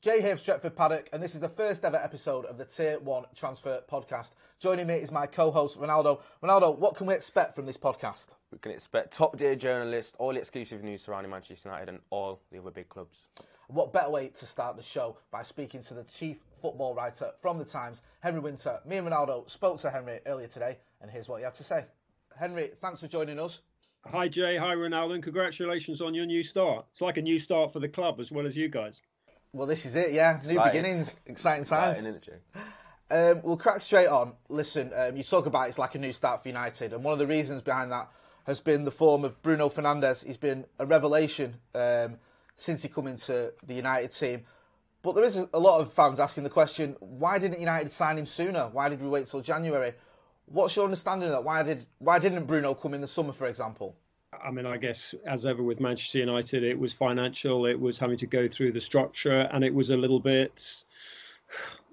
Jay here, Stretford Paddock, and this is the first ever episode of the Tier 1 Transfer Podcast. Joining me is my co-host, Ronaldo. Ronaldo, what can we expect from this podcast? We can expect top tier journalists, all the exclusive news surrounding Manchester United and all the other big clubs. What better way to start the show by speaking to the chief football writer from the Times, Henry Winter. Me and Ronaldo spoke to Henry earlier today, and here's what he had to say. Henry, thanks for joining us. Hi Jay, hi Ronaldo, and congratulations on your new start. It's like a new start for the club as well as you guys. Well, this is it, yeah. New beginnings, exciting times. Exciting, Um, we'll crack straight on. Listen, um, you talk about it's like a new start for United, and one of the reasons behind that has been the form of Bruno Fernandes. He's been a revelation um, since he come into the United team. But there is a lot of fans asking the question: Why didn't United sign him sooner? Why did we wait till January? What's your understanding of that? Why did why didn't Bruno come in the summer, for example? I mean, I guess as ever with Manchester United, it was financial, it was having to go through the structure, and it was a little bit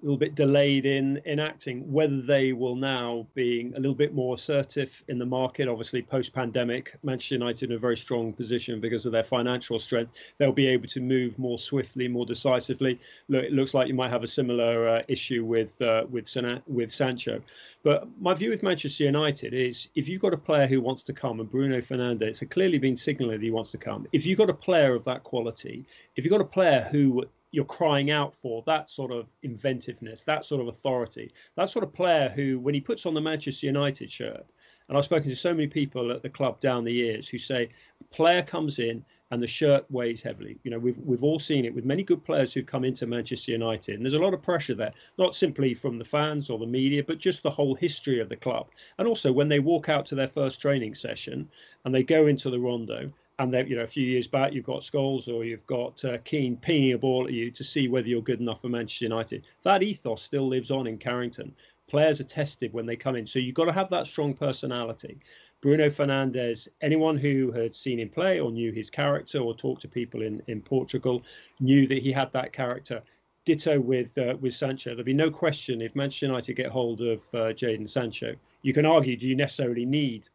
little bit delayed in in acting. Whether they will now being a little bit more assertive in the market, obviously post pandemic, Manchester United in a very strong position because of their financial strength. They'll be able to move more swiftly, more decisively. Look, it looks like you might have a similar uh, issue with uh, with San- with Sancho. But my view with Manchester United is if you've got a player who wants to come, and Bruno Fernandes has clearly been signalling that he wants to come. If you've got a player of that quality, if you've got a player who you're crying out for that sort of inventiveness, that sort of authority, that sort of player who, when he puts on the Manchester United shirt, and I've spoken to so many people at the club down the years who say, player comes in and the shirt weighs heavily. You know, we've we've all seen it with many good players who've come into Manchester United, and there's a lot of pressure there, not simply from the fans or the media, but just the whole history of the club. And also when they walk out to their first training session and they go into the rondo and then you know a few years back you've got Scholes or you've got uh, Keane pinging a ball at you to see whether you're good enough for Manchester United. That ethos still lives on in Carrington. Players are tested when they come in, so you've got to have that strong personality. Bruno Fernandes, anyone who had seen him play or knew his character or talked to people in, in Portugal knew that he had that character. Ditto with uh, with Sancho. There'd be no question if Manchester United get hold of uh, Jadon Sancho. You can argue, do you necessarily need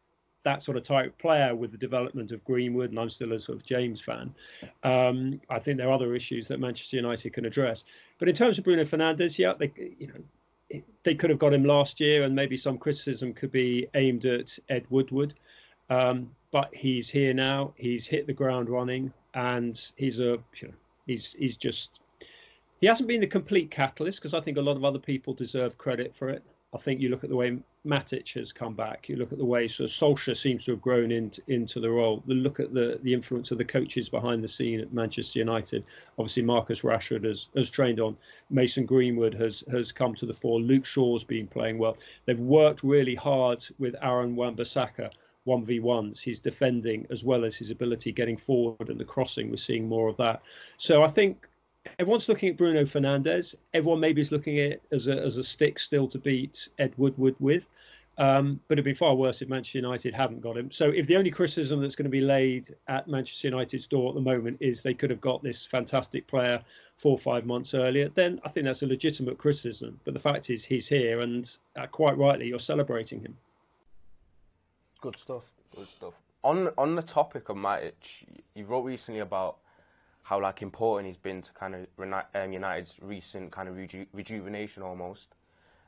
that sort of type player with the development of Greenwood, and I'm still a sort of James fan. Um, I think there are other issues that Manchester United can address. But in terms of Bruno Fernandes, yeah, they you know they could have got him last year, and maybe some criticism could be aimed at Ed Woodward. Um, but he's here now. He's hit the ground running, and he's a you know, he's he's just he hasn't been the complete catalyst because I think a lot of other people deserve credit for it. I think you look at the way Matic has come back. You look at the way of Solskjaer seems to have grown into into the role. The look at the the influence of the coaches behind the scene at Manchester United. Obviously, Marcus Rashford has, has trained on. Mason Greenwood has has come to the fore. Luke Shaw's been playing well. They've worked really hard with Aaron Wan-Bissaka. 1v1s, his defending as well as his ability getting forward and the crossing. We're seeing more of that. So I think everyone's looking at Bruno Fernandes. Everyone maybe is looking at it as a as a stick still to beat Ed Woodward with. Um, but it'd be far worse if Manchester United hadn't got him. So if the only criticism that's going to be laid at Manchester United's door at the moment is they could have got this fantastic player four or five months earlier, then I think that's a legitimate criticism. But the fact is, he's here, and uh, quite rightly, you're celebrating him. Good stuff. Good stuff. On on the topic of Matic, you wrote recently about how like important he's been to kind of um, United's recent kind of reju- rejuvenation almost.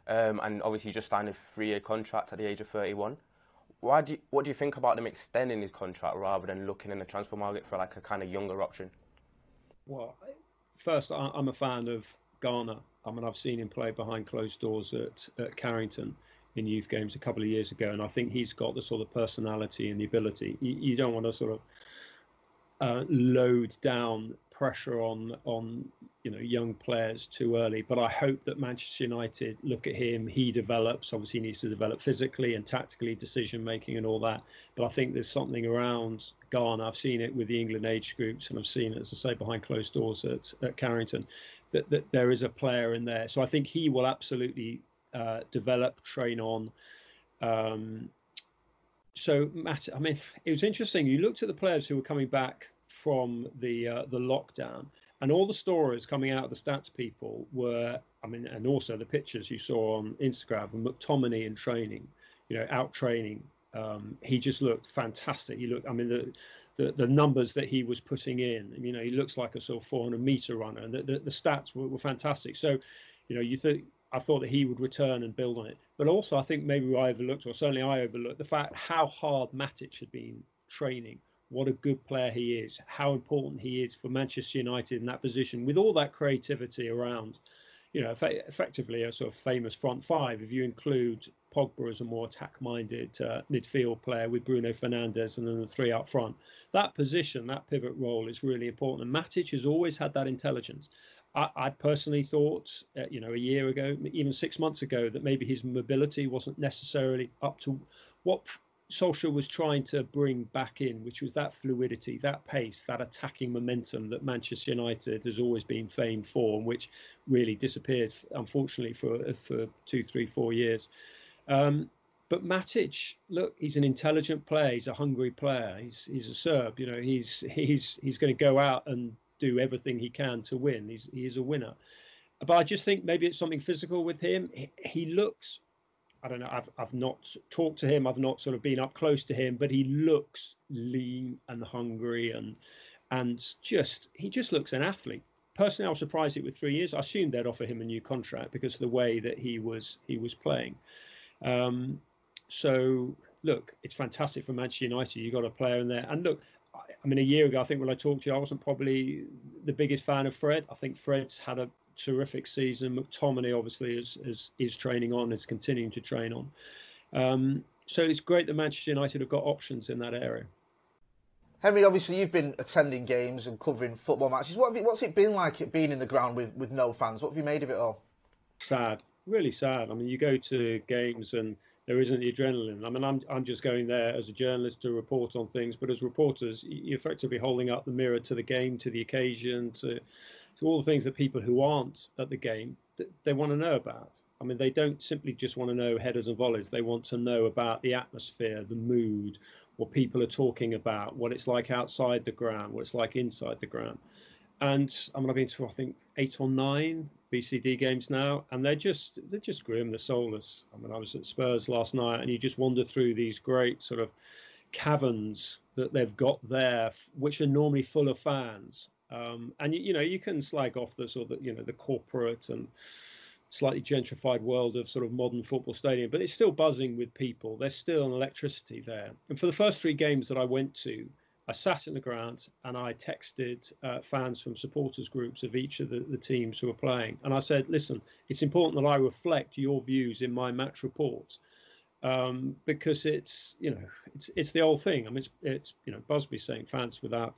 Um, and obviously, he just signed a three-year contract at the age of 31. Why do you, what do you think about them extending his contract rather than looking in the transfer market for like a kind of younger option? Well, first, I'm a fan of Garner. I mean, I've seen him play behind closed doors at, at Carrington in youth games a couple of years ago, and I think he's got the sort of personality and the ability. You, you don't want to sort of uh, load down pressure on on you know young players too early. But I hope that Manchester United look at him. He develops. Obviously, he needs to develop physically and tactically, decision making and all that. But I think there's something around Garner. I've seen it with the England age groups, and I've seen it, as I say, behind closed doors at, at Carrington. That, that there is a player in there. So I think he will absolutely uh, develop, train on. Um, so Matt, I mean, it was interesting. You looked at the players who were coming back from the uh, the lockdown, and all the stories coming out of the stats people were, I mean, and also the pictures you saw on Instagram of McTominay in training, you know, out training. Um, he just looked fantastic. He looked, I mean, the, the, the numbers that he was putting in, you know, he looks like a sort of 400 meter runner, and the, the, the stats were, were fantastic. So, you know, you think I thought that he would return and build on it. But also, I think maybe I overlooked, or certainly I overlooked, the fact how hard Matic had been training. What a good player he is. How important he is for Manchester United in that position with all that creativity around. You know, effectively a sort of famous front five. If you include Pogba as a more attack-minded uh, midfield player with Bruno Fernandes and then the three up front, that position, that pivot role is really important. And Matic has always had that intelligence. I, I personally thought, uh, you know, a year ago, even six months ago, that maybe his mobility wasn't necessarily up to what Solskjaer was trying to bring back in, which was that fluidity, that pace, that attacking momentum that Manchester United has always been famed for, and which really disappeared, unfortunately, for for two, three, four years. Um, but Matic, look, he's an intelligent player. He's a hungry player. He's he's a Serb. You know, he's he's he's going to go out and do everything he can to win. He's he is a winner. But I just think maybe it's something physical with him. He, he looks I don't know. I've I've not talked to him. I've not sort of been up close to him, but he looks lean and hungry and and just he just looks an athlete. Personally, I was surprised it was three years. I assumed they'd offer him a new contract because of the way that he was he was playing. Um, so look, it's fantastic for Manchester United. You got a player in there, and look, I mean, a year ago, I think when I talked to you, I wasn't probably the biggest fan of Fred. I think Fred's had a terrific season. McTominay obviously is is, is training on, is continuing to train on. Um, so it's great that Manchester United have got options in that area. Henry, obviously you've been attending games and covering football matches. What you, what's it been like being in the ground with, with no fans? What have you made of it all? Sad, really sad. I mean, you go to games and there isn't the adrenaline. I mean, I'm I'm just going there as a journalist to report on things, but as reporters, you're effectively holding up the mirror to the game, to the occasion, to to all the things that people who aren't at the game they want to know about. I mean, they don't simply just want to know headers and volleys. They want to know about the atmosphere, the mood, what people are talking about, what it's like outside the ground, what it's like inside the ground. And I mean, I've been to I think eight or nine BCD games now, and they're just they're just grim, they're soulless. I mean, I was at Spurs last night, and you just wander through these great sort of caverns that they've got there, which are normally full of fans. Um, and you, you know, you can slag off the sort of you know the corporate and slightly gentrified world of sort of modern football stadium, but it's still buzzing with people. There's still an electricity there. And for the first three games that I went to, I sat in the ground and I texted uh, fans from supporters groups of each of the, the teams who were playing. And I said, listen, it's important that I reflect your views in my match reports. Um, because it's you know it's it's the old thing. I mean it's, it's you know Busby saying fans without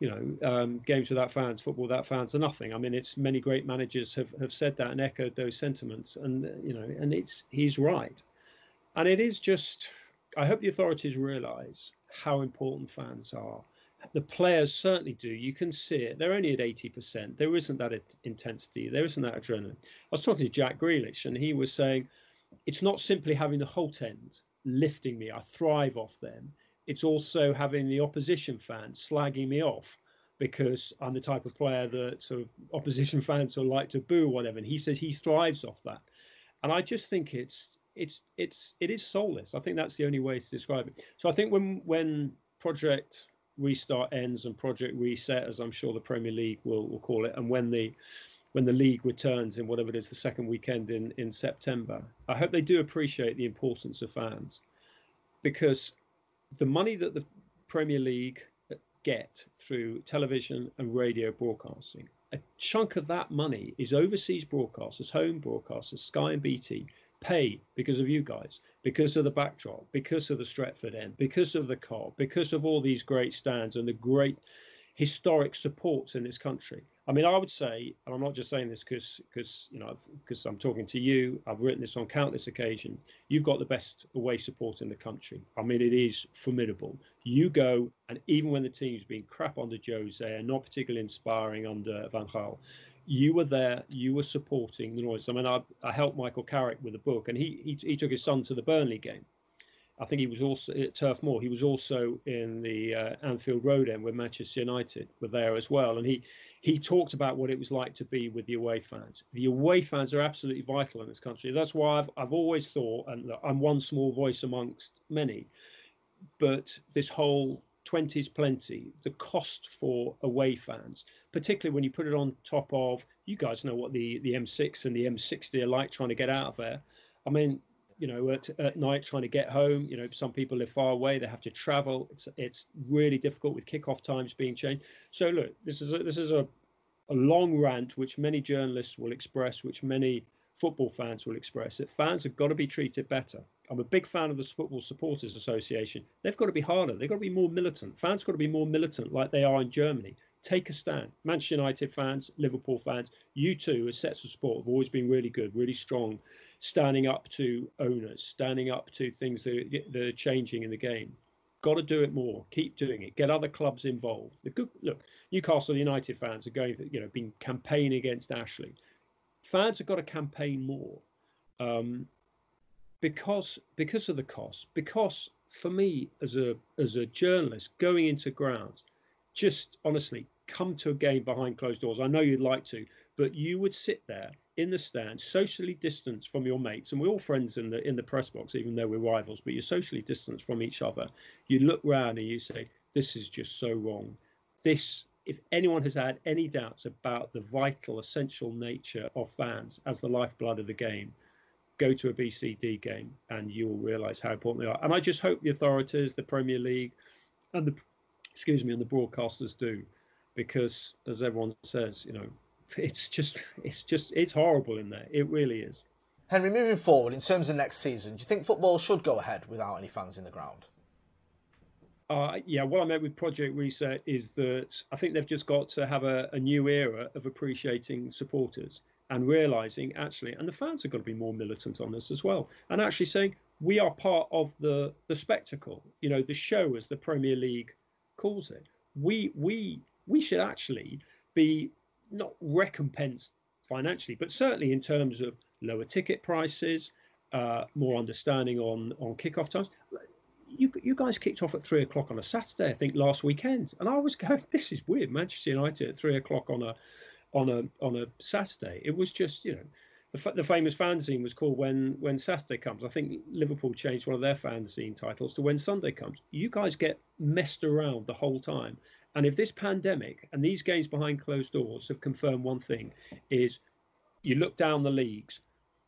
you know um, games without fans, football without fans are nothing. I mean it's many great managers have, have said that and echoed those sentiments, and you know and it's he's right, and it is just I hope the authorities realise how important fans are. The players certainly do. You can see it. They're only at 80%. There isn't that intensity. There isn't that adrenaline. I was talking to Jack Grealish, and he was saying, it's not simply having the Holte end lifting me. I thrive off them. It's also having the opposition fans slagging me off because I'm the type of player that sort of opposition fans will like to boo or whatever. And he says he thrives off that. And I just think it's it's it's it is soulless. I think that's the only way to describe it. So I think when when Project Restart ends and Project Reset, as I'm sure the Premier League will, will call it, and when the when the league returns in whatever it is the second weekend in in September, I hope they do appreciate the importance of fans, because the money that the Premier League get through television and radio broadcasting, a chunk of that money is overseas broadcasters, home broadcasters, Sky and BT pay because of you guys, because of the backdrop, because of the Stretford end, because of the car, because of all these great stands and the great historic supports in this country. I mean, I would say, and I'm not just saying this because because you know because I'm talking to you. I've written this on countless occasions. You've got the best away support in the country. I mean, it is formidable. You go, and even when the team's been crap under Jose and not particularly inspiring under Van Gaal, you were there. You were supporting the noise. I mean, I, I helped Michael Carrick with the book, and he, he he took his son to the Burnley game I think he was also at Turf Moor. He was also in the uh, Anfield Road end where Manchester United were there as well. And he he talked about what it was like to be with the away fans. The away fans are absolutely vital in this country. That's why I've I've always thought, and I'm one small voice amongst many, but this whole 20s plenty, the cost for away fans, particularly when you put it on top of, you guys know what the, the M6 and the M60 are like trying to get out of there. I mean, you know, at, at night trying to get home. You know, some people live far away; they have to travel. It's it's really difficult with kickoff times being changed. So look, this is a, this is a a long rant which many journalists will express, which many football fans will express. That fans have got to be treated better. I'm a big fan of the Football Supporters Association. They've got to be harder. They've got to be more militant. Fans got to be more militant, like they are in Germany take a stand. Manchester United fans, Liverpool fans, you two as sets of sport have always been really good, really strong, standing up to owners, standing up to things that, that are changing in the game. Got to do it more. Keep doing it. Get other clubs involved. The good look. Newcastle United fans are going, you know, been campaigning against Ashley. Fans have got to campaign more, um, because because of the cost. Because for me as a as a journalist, going into grounds, just honestly come to a game behind closed doors. I know you'd like to, but you would sit there in the stand, socially distanced from your mates, and we're all friends in the in the press box, even though we're rivals. But you're socially distanced from each other. You look round and you say, "This is just so wrong." This, if anyone has had any doubts about the vital, essential nature of fans as the lifeblood of the game, go to a BCD game and you will realise how important they are. And I just hope the authorities, the Premier League, and the excuse me, and the broadcasters do, because as everyone says, you know, it's just, it's just, it's horrible in there. It really is. Henry, moving forward in terms of next season, do you think football should go ahead without any fans in the ground? Uh, yeah, what I meant with Project Reset is that I think they've just got to have a, a new era of appreciating supporters and realizing actually, and the fans have got to be more militant on this as well, and actually saying we are part of the the spectacle. You know, the show as the Premier League calls it. We we we should actually be not recompensed financially, but certainly in terms of lower ticket prices, uh, more understanding on on kickoff times. You you guys kicked off at three o'clock on a Saturday, I think, last weekend, and I was going, "This is weird." Manchester United at three o'clock on a on a on a Saturday. It was just you know the, the famous fanzine was called when when Saturday comes. I think Liverpool changed one of their fanzine titles to when Sunday comes. You guys get messed around the whole time, and if this pandemic and these games behind closed doors have confirmed one thing, is you look down the leagues,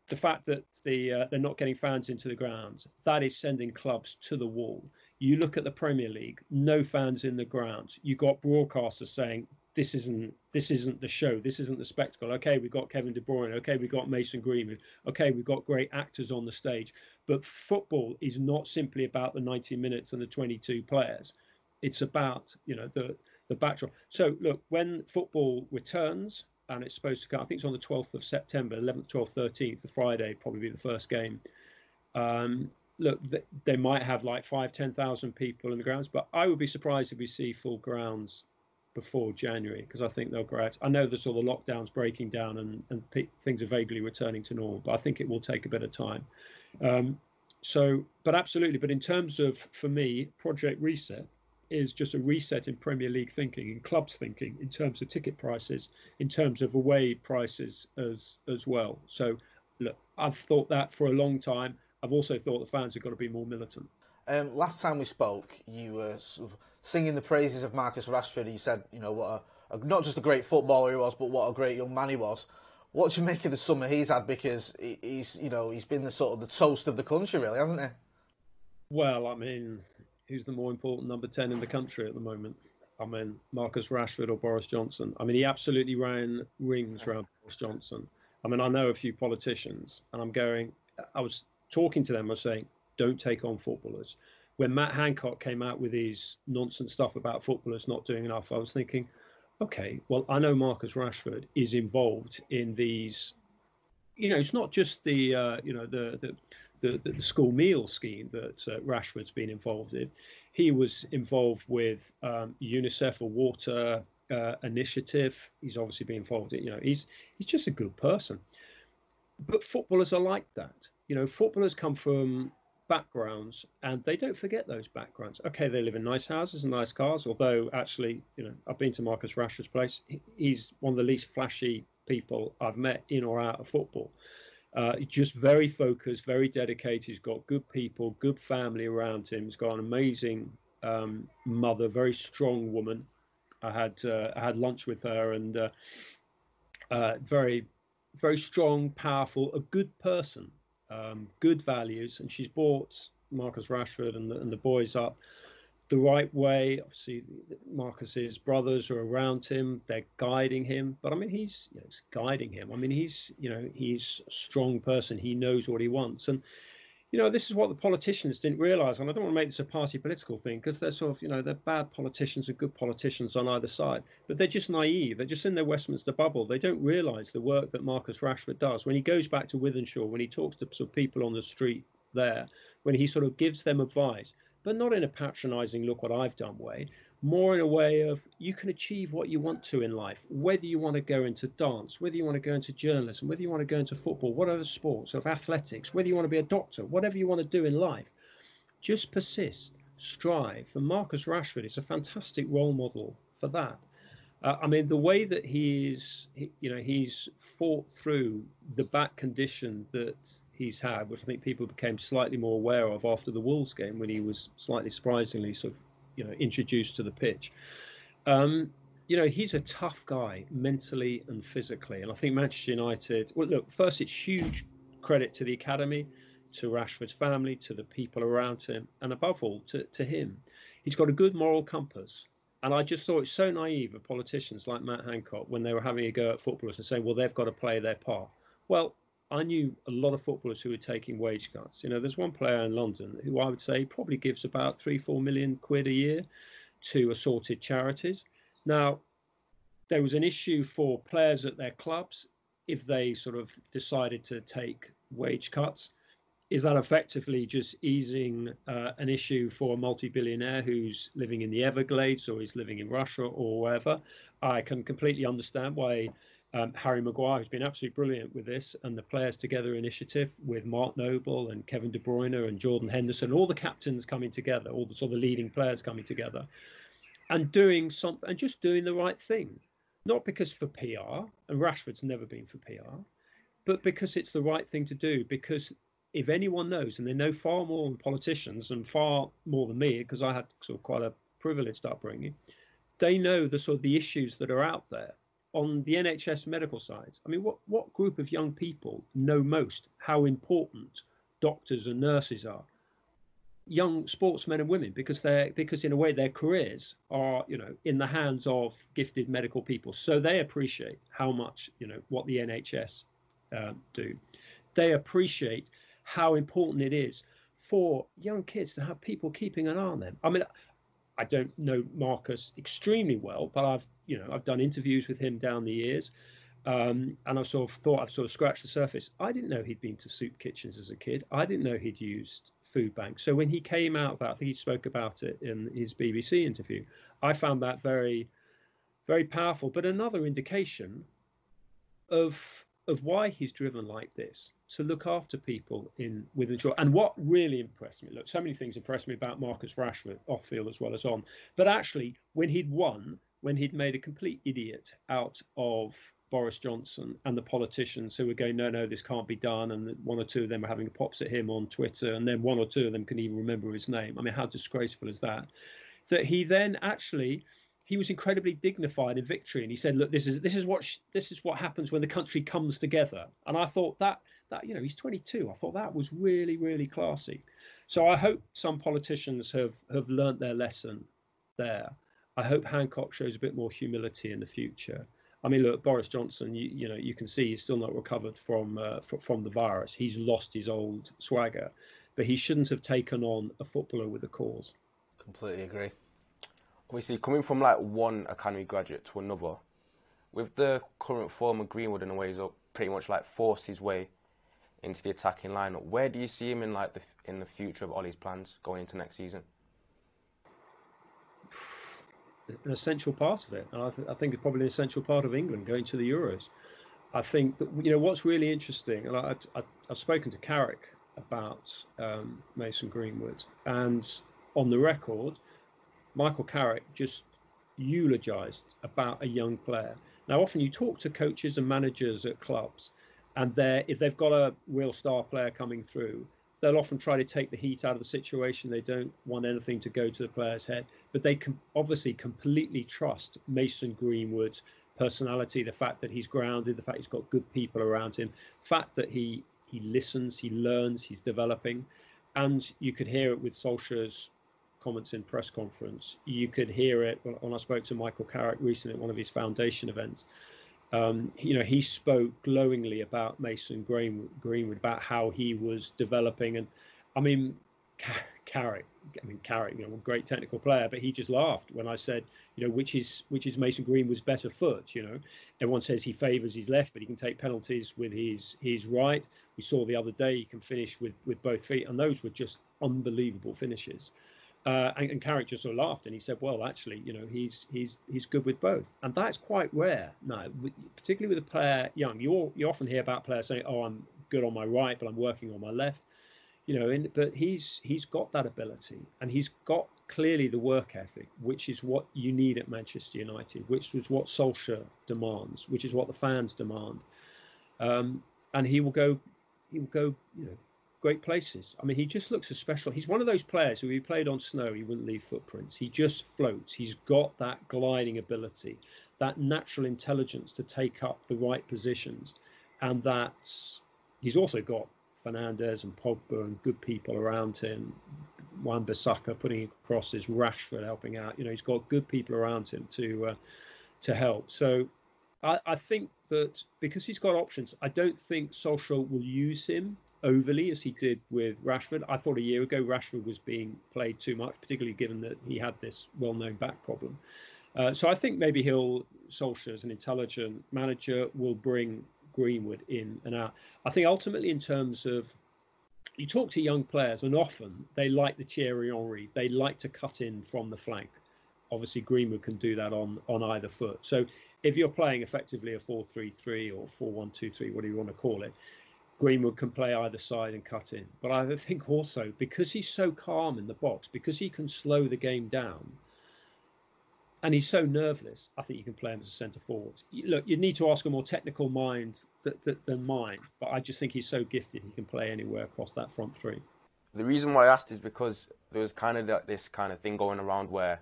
the fact that the uh, they're not getting fans into the grounds, that is sending clubs to the wall. You look at the Premier League, no fans in the grounds. You got broadcasters saying this isn't this isn't the show. This isn't the spectacle. Okay, we've got Kevin De Bruyne. Okay, we've got Mason Greenwood. Okay, we've got great actors on the stage. But football is not simply about the 90 minutes and the 22 players. It's about you know the the backdrop. So look, when football returns, and it's supposed to come, I think it's on the 12th of September, 11th, 12th, 13th, the Friday, probably be the first game. Um, look, they might have like five, 10,000 people in the grounds, but I would be surprised if we see full grounds before January because I think they'll grow out. I know that all the lockdowns breaking down and, and things are vaguely returning to normal, but I think it will take a bit of time. Um, so, but absolutely. But in terms of, for me, Project Reset is just a reset in Premier League thinking, in clubs thinking, in terms of ticket prices, in terms of away prices as as well. So, look, I've thought that for a long time. I've also thought the fans have got to be more militant. Um, last time we spoke, you were sort of singing the praises of Marcus Rashford. You said, you know, what a, a, not just a great footballer he was, but what a great young man he was. What do you make of the summer he's had? Because he's, you know, he's been the sort of the toast of the country, really, hasn't he? Well, I mean, who's the more important number ten in the country at the moment? I mean, Marcus Rashford or Boris Johnson? I mean, he absolutely ran rings around Boris Johnson. I mean, I know a few politicians, and I'm going. I was talking to them. I was saying, don't take on footballers. When Matt Hancock came out with his nonsense stuff about footballers not doing enough, I was thinking, okay, well, I know Marcus Rashford is involved in these. You know, it's not just the uh, you know the the the, the, school meal scheme that uh, Rashford's been involved in. He was involved with um, UNICEF, a water uh, initiative. He's obviously been involved in. You know, he's he's just a good person. But footballers are like that. You know, footballers come from backgrounds and they don't forget those backgrounds. Okay, they live in nice houses and nice cars, although actually, you know, I've been to Marcus Rashford's place. He's one of the least flashy people I've met in or out of football. Uh, just very focused, very dedicated. He's got good people, good family around him. He's got an amazing um, mother, very strong woman. I had uh, I had lunch with her and uh, uh very very strong, powerful, a good person um, good values, and she's bought Marcus Rashford and the, and the boys up the right way. Obviously, Marcus's brothers are around him; they're guiding him. But I mean, he's you know, guiding him. I mean, he's you know he's a strong person. He knows what he wants, and you know, this is what the politicians didn't realize. And I don't want to make this a party political thing because they're sort of, you know, they're bad politicians and good politicians on either side, but they're just naive. They're just in their Westminster bubble. They don't realize the work that Marcus Rashford does. When he goes back to Wythenshawe, when he talks to sort of people on the street there, when he sort of gives them advice, but not in a patronizing look what I've done way, more in a way of you can achieve what you want to in life, whether you want to go into dance, whether you want to go into journalism, whether you want to go into football, whatever sports, of athletics, whether you want to be a doctor, whatever you want to do in life, just persist, strive. And Marcus Rashford is a fantastic role model for that. Uh, I mean, the way that he's, he, you know, he's fought through the back condition that he's had, which I think people became slightly more aware of after the Wolves game when he was slightly surprisingly sort of you know introduced to the pitch. Um, you know, he's a tough guy mentally and physically, and I think Manchester United. Well, look, first it's huge credit to the academy, to Rashford's family, to the people around him, and above all to, to him. He's got a good moral compass. And I just thought it's so naive of politicians like Matt Hancock when they were having a go at footballers and saying, well, they've got to play their part. Well, I knew a lot of footballers who were taking wage cuts. You know, there's one player in London who I would say probably gives about three, four million quid a year to assorted charities. Now, there was an issue for players at their clubs if they sort of decided to take wage cuts. Is that effectively just easing uh, an issue for a multi billionaire who's living in the Everglades or he's living in Russia or wherever? I can completely understand why um, Harry Maguire has been absolutely brilliant with this, and the Players Together initiative with Mark Noble and Kevin De Bruyne and Jordan Henderson, all the captains coming together, all the sort of leading players coming together, and doing something and just doing the right thing, not because for PR, and Rashford's never been for PR, but because it's the right thing to do. Because if anyone knows, and they know far more than politicians and far more than me, because I had sort of quite a privileged upbringing, they know the sort of the issues that are out there on the NHS medical side, I mean, what, what group of young people know most how important doctors and nurses are? Young sportsmen and women, because they're because in a way their careers are you know in the hands of gifted medical people, so they appreciate how much you know what the NHS um, do. They appreciate how important it is for young kids to have people keeping an eye on them. I mean, I don't know Marcus extremely well, but I've you know I've done interviews with him down the years, um, and I sort of thought I've sort of scratched the surface. I didn't know he'd been to soup kitchens as a kid. I didn't know he'd used food banks. So when he came out, that I think he spoke about it in his BBC interview. I found that very very powerful, but another indication of of why he's driven like this to look after people in Wythenshawe. And what really impressed me, look, so many things impressed me about Marcus Rashford off field as well as on, but actually when he'd won, when he'd made a complete idiot out of Boris Johnson and the politicians who were going, no, no, this can't be done, and one or two of them were having pops at him on Twitter, and then one or two of them can even remember his name. I mean, how disgraceful is that? That he then actually he was incredibly dignified in victory, and he said, "Look, this is this is what sh- this is what happens when the country comes together." And I thought that that you know he's 22. I thought that was really really classy. So I hope some politicians have have learnt their lesson there. I hope Hancock shows a bit more humility in the future. I mean, look, Boris Johnson, you, you know, you can see he's still not recovered from uh, from the virus. He's lost his old swagger, but he shouldn't have taken on a footballer with a cause. Completely agree obviously coming from like one academy graduate to another, with the current form of Greenwood in a way, he's pretty much like forced his way into the attacking lineup. Where do you see him in like the in the future of Ole's plans going into next season? An essential part of it, and I, th- I think it's probably an essential part of England going to the Euros. I think that you know what's really interesting, and I, have spoken to Carrick about um, Mason Greenwood, and on the record, Michael Carrick just eulogized about a young player. Now, often you talk to coaches and managers at clubs, and they're, if they've got a real star player coming through, they'll often try to take the heat out of the situation. They don't want anything to go to the player's head, but they can obviously completely trust Mason Greenwood's personality, the fact that he's grounded, the fact he's got good people around him, the fact that he he listens, he learns, he's developing, and you could hear it with Solskjaer's comments in press conference. You could hear it when I spoke to Michael Carrick recently at one of his foundation events. Um, you know, he spoke glowingly about Mason Green, Greenwood, about how he was developing. And I mean, Carrick, I mean, Carrick, you know, great technical player, but he just laughed when I said, you know, which is which is Mason Greenwood's better foot. You know, everyone says he favours his left, but he can take penalties with his his right. We saw the other day he can finish with with both feet, and those were just unbelievable finishes. Uh, and, and Carrick just sort of laughed and he said, "Well, actually, you know, he's he's he's good with both, and that's quite rare now, particularly with a player young. You you often hear about players saying, "Oh, I'm good on my right, but I'm working on my left," you know. But he's he's got that ability, and he's got clearly the work ethic, which is what you need at Manchester United, which was what Solskjaer demands, which is what the fans demand, um, and he will go, he will go, you know, great places. I mean, he just looks a special. He's one of those players who, if he played on snow, he wouldn't leave footprints. He just floats. He's got that gliding ability, that natural intelligence to take up the right positions, and that's he's also got Fernandes and Pogba and good people around him. Wan-Bissaka putting crosses, Rashford helping out. You know, he's got good people around him to uh, to help. So I, I think that because he's got options, I don't think Solskjaer will use him overly as he did with Rashford. I thought a year ago Rashford was being played too much, particularly given that he had this well-known back problem. Uh, so I think maybe he'll Solskjaer as an intelligent manager will bring Greenwood in and out. I think ultimately in terms of you talk to young players and often they like the Thierry Henry. They like to cut in from the flank. Obviously Greenwood can do that on on either foot. So if you're playing effectively a 4-3-3 or 4-1-2-3, whatever you want to call it, Greenwood can play either side and cut in. But I think also because he's so calm in the box, because he can slow the game down, and he's so nerveless, I think you can play him as a centre forward. Look, you need to ask a more technical mind that, that, than mine, but I just think he's so gifted he can play anywhere across that front three. The reason why I asked is because there was kind of this kind of thing going around where,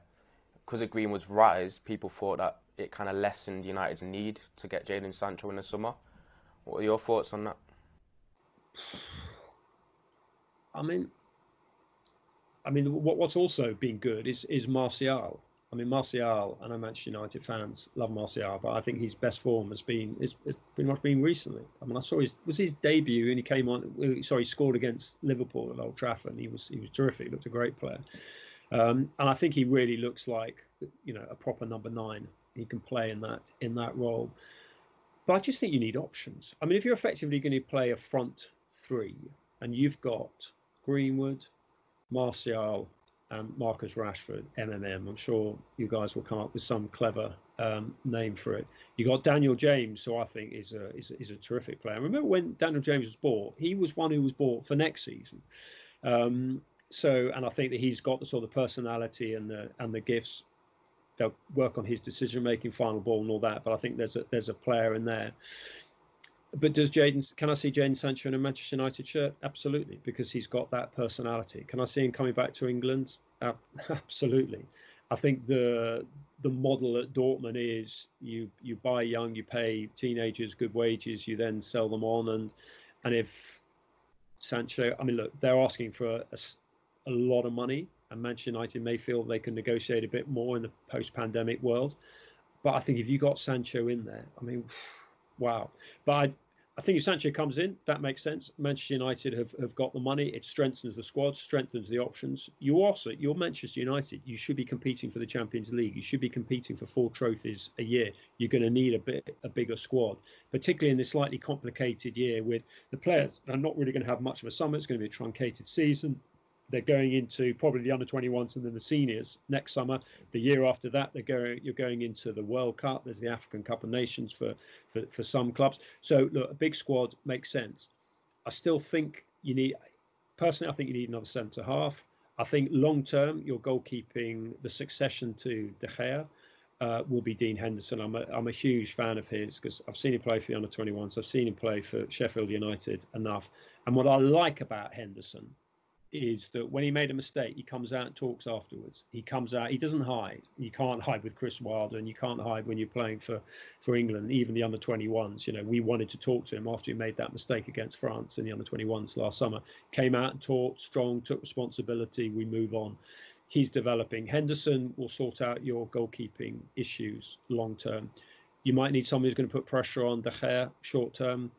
because of Greenwood's rise, people thought that it kind of lessened United's need to get Jadon Sancho in the summer. What are your thoughts on that? I mean, I mean, what, what's also been good is is Martial. I mean, Martial. and I Manchester United fans love Martial, but I think his best form has been is, is pretty much been recently. I mean, I saw his was his debut, and he came on. Sorry, he scored against Liverpool at Old Trafford, and he was he was terrific. He looked a great player, um, and I think he really looks like you know a proper number nine. He can play in that in that role. But I just think you need options. I mean, if you're effectively going to play a front three, and you've got Greenwood, Martial, and Marcus Rashford, MMM. I'm sure you guys will come up with some clever um, name for it. You got Daniel James, who I think is a, is a, is a terrific player. Remember when Daniel James was bought? He was one who was bought for next season. Um, so, and I think that he's got the sort of personality and the and the gifts. They'll work on his decision making, final ball, and all that. But I think there's a there's a player in there. But does Jadon? Can I see Jadon Sancho in a Manchester United shirt? Absolutely, because he's got that personality. Can I see him coming back to England? Uh, absolutely. I think the the model at Dortmund is you you buy young, you pay teenagers good wages, you then sell them on, and and if Sancho, I mean, look, they're asking for a, a, lot of money, and Manchester United may feel they can negotiate a bit more in the post-pandemic world. But I think if you got Sancho in there, I mean, wow. But I, I think if Sancho comes in, that makes sense. Manchester United have, have got the money. It strengthens the squad, strengthens the options. You also, you're Manchester United. You should be competing for the Champions League. You should be competing for four trophies a year. You're going to need a bit a bigger squad, particularly in this slightly complicated year with the players are not really going to have much of a summer. It's going to be a truncated season they're going into probably the under 21s and then the seniors next summer. The year after that, they're going. You're going into the World Cup. There's the African Cup of Nations for for, for some clubs. So look, a big squad makes sense. I still think you need. Personally, I think you need another centre half. I think long term, your goalkeeping, the succession to De Gea. Uh, will be Dean Henderson. I'm a, I'm a huge fan of his because I've seen him play for the under 21s. I've seen him play for Sheffield United enough. And what I like about Henderson is that when he made a mistake, he comes out and talks afterwards. He comes out, he doesn't hide. You can't hide with Chris Wilder, and you can't hide when you're playing for, for England, even the under 21s. You know, we wanted to talk to him after he made that mistake against France in the under 21s last summer. Came out and talked strong, took responsibility. We move on. He's developing. Henderson will sort out your goalkeeping issues long term. You might need somebody who's going to put pressure on De Gea short term.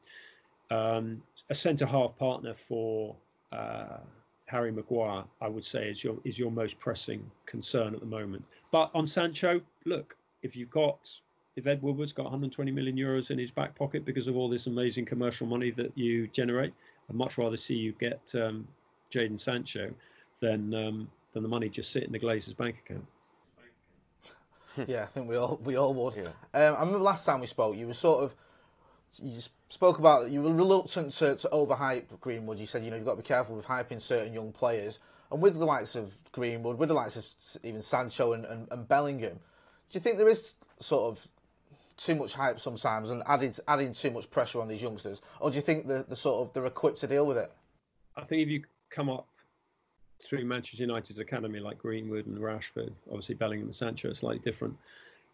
Um, a centre half partner for. Uh, Harry Maguire, I would say, is your is your most pressing concern at the moment. But on Sancho, look, if you've got if Ed Woodward's got 120 million euros in his back pocket because of all this amazing commercial money that you generate, I'd much rather see you get um, Jadon Sancho than um, than the money just sit in the Glazers' bank account. yeah, I think we all we all would. Yeah. Um, I remember last time we spoke, you were sort of you spoke about you were reluctant to, to overhype Greenwood. You said you know you've got to be careful with hyping certain young players, and with the likes of Greenwood, with the likes of even Sancho and, and, and Bellingham, do you think there is sort of too much hype sometimes and adding adding too much pressure on these youngsters, or do you think the the sort of they're equipped to deal with it? I think if you come up through Manchester United's academy like Greenwood and Rashford, obviously Bellingham and Sancho are slightly different.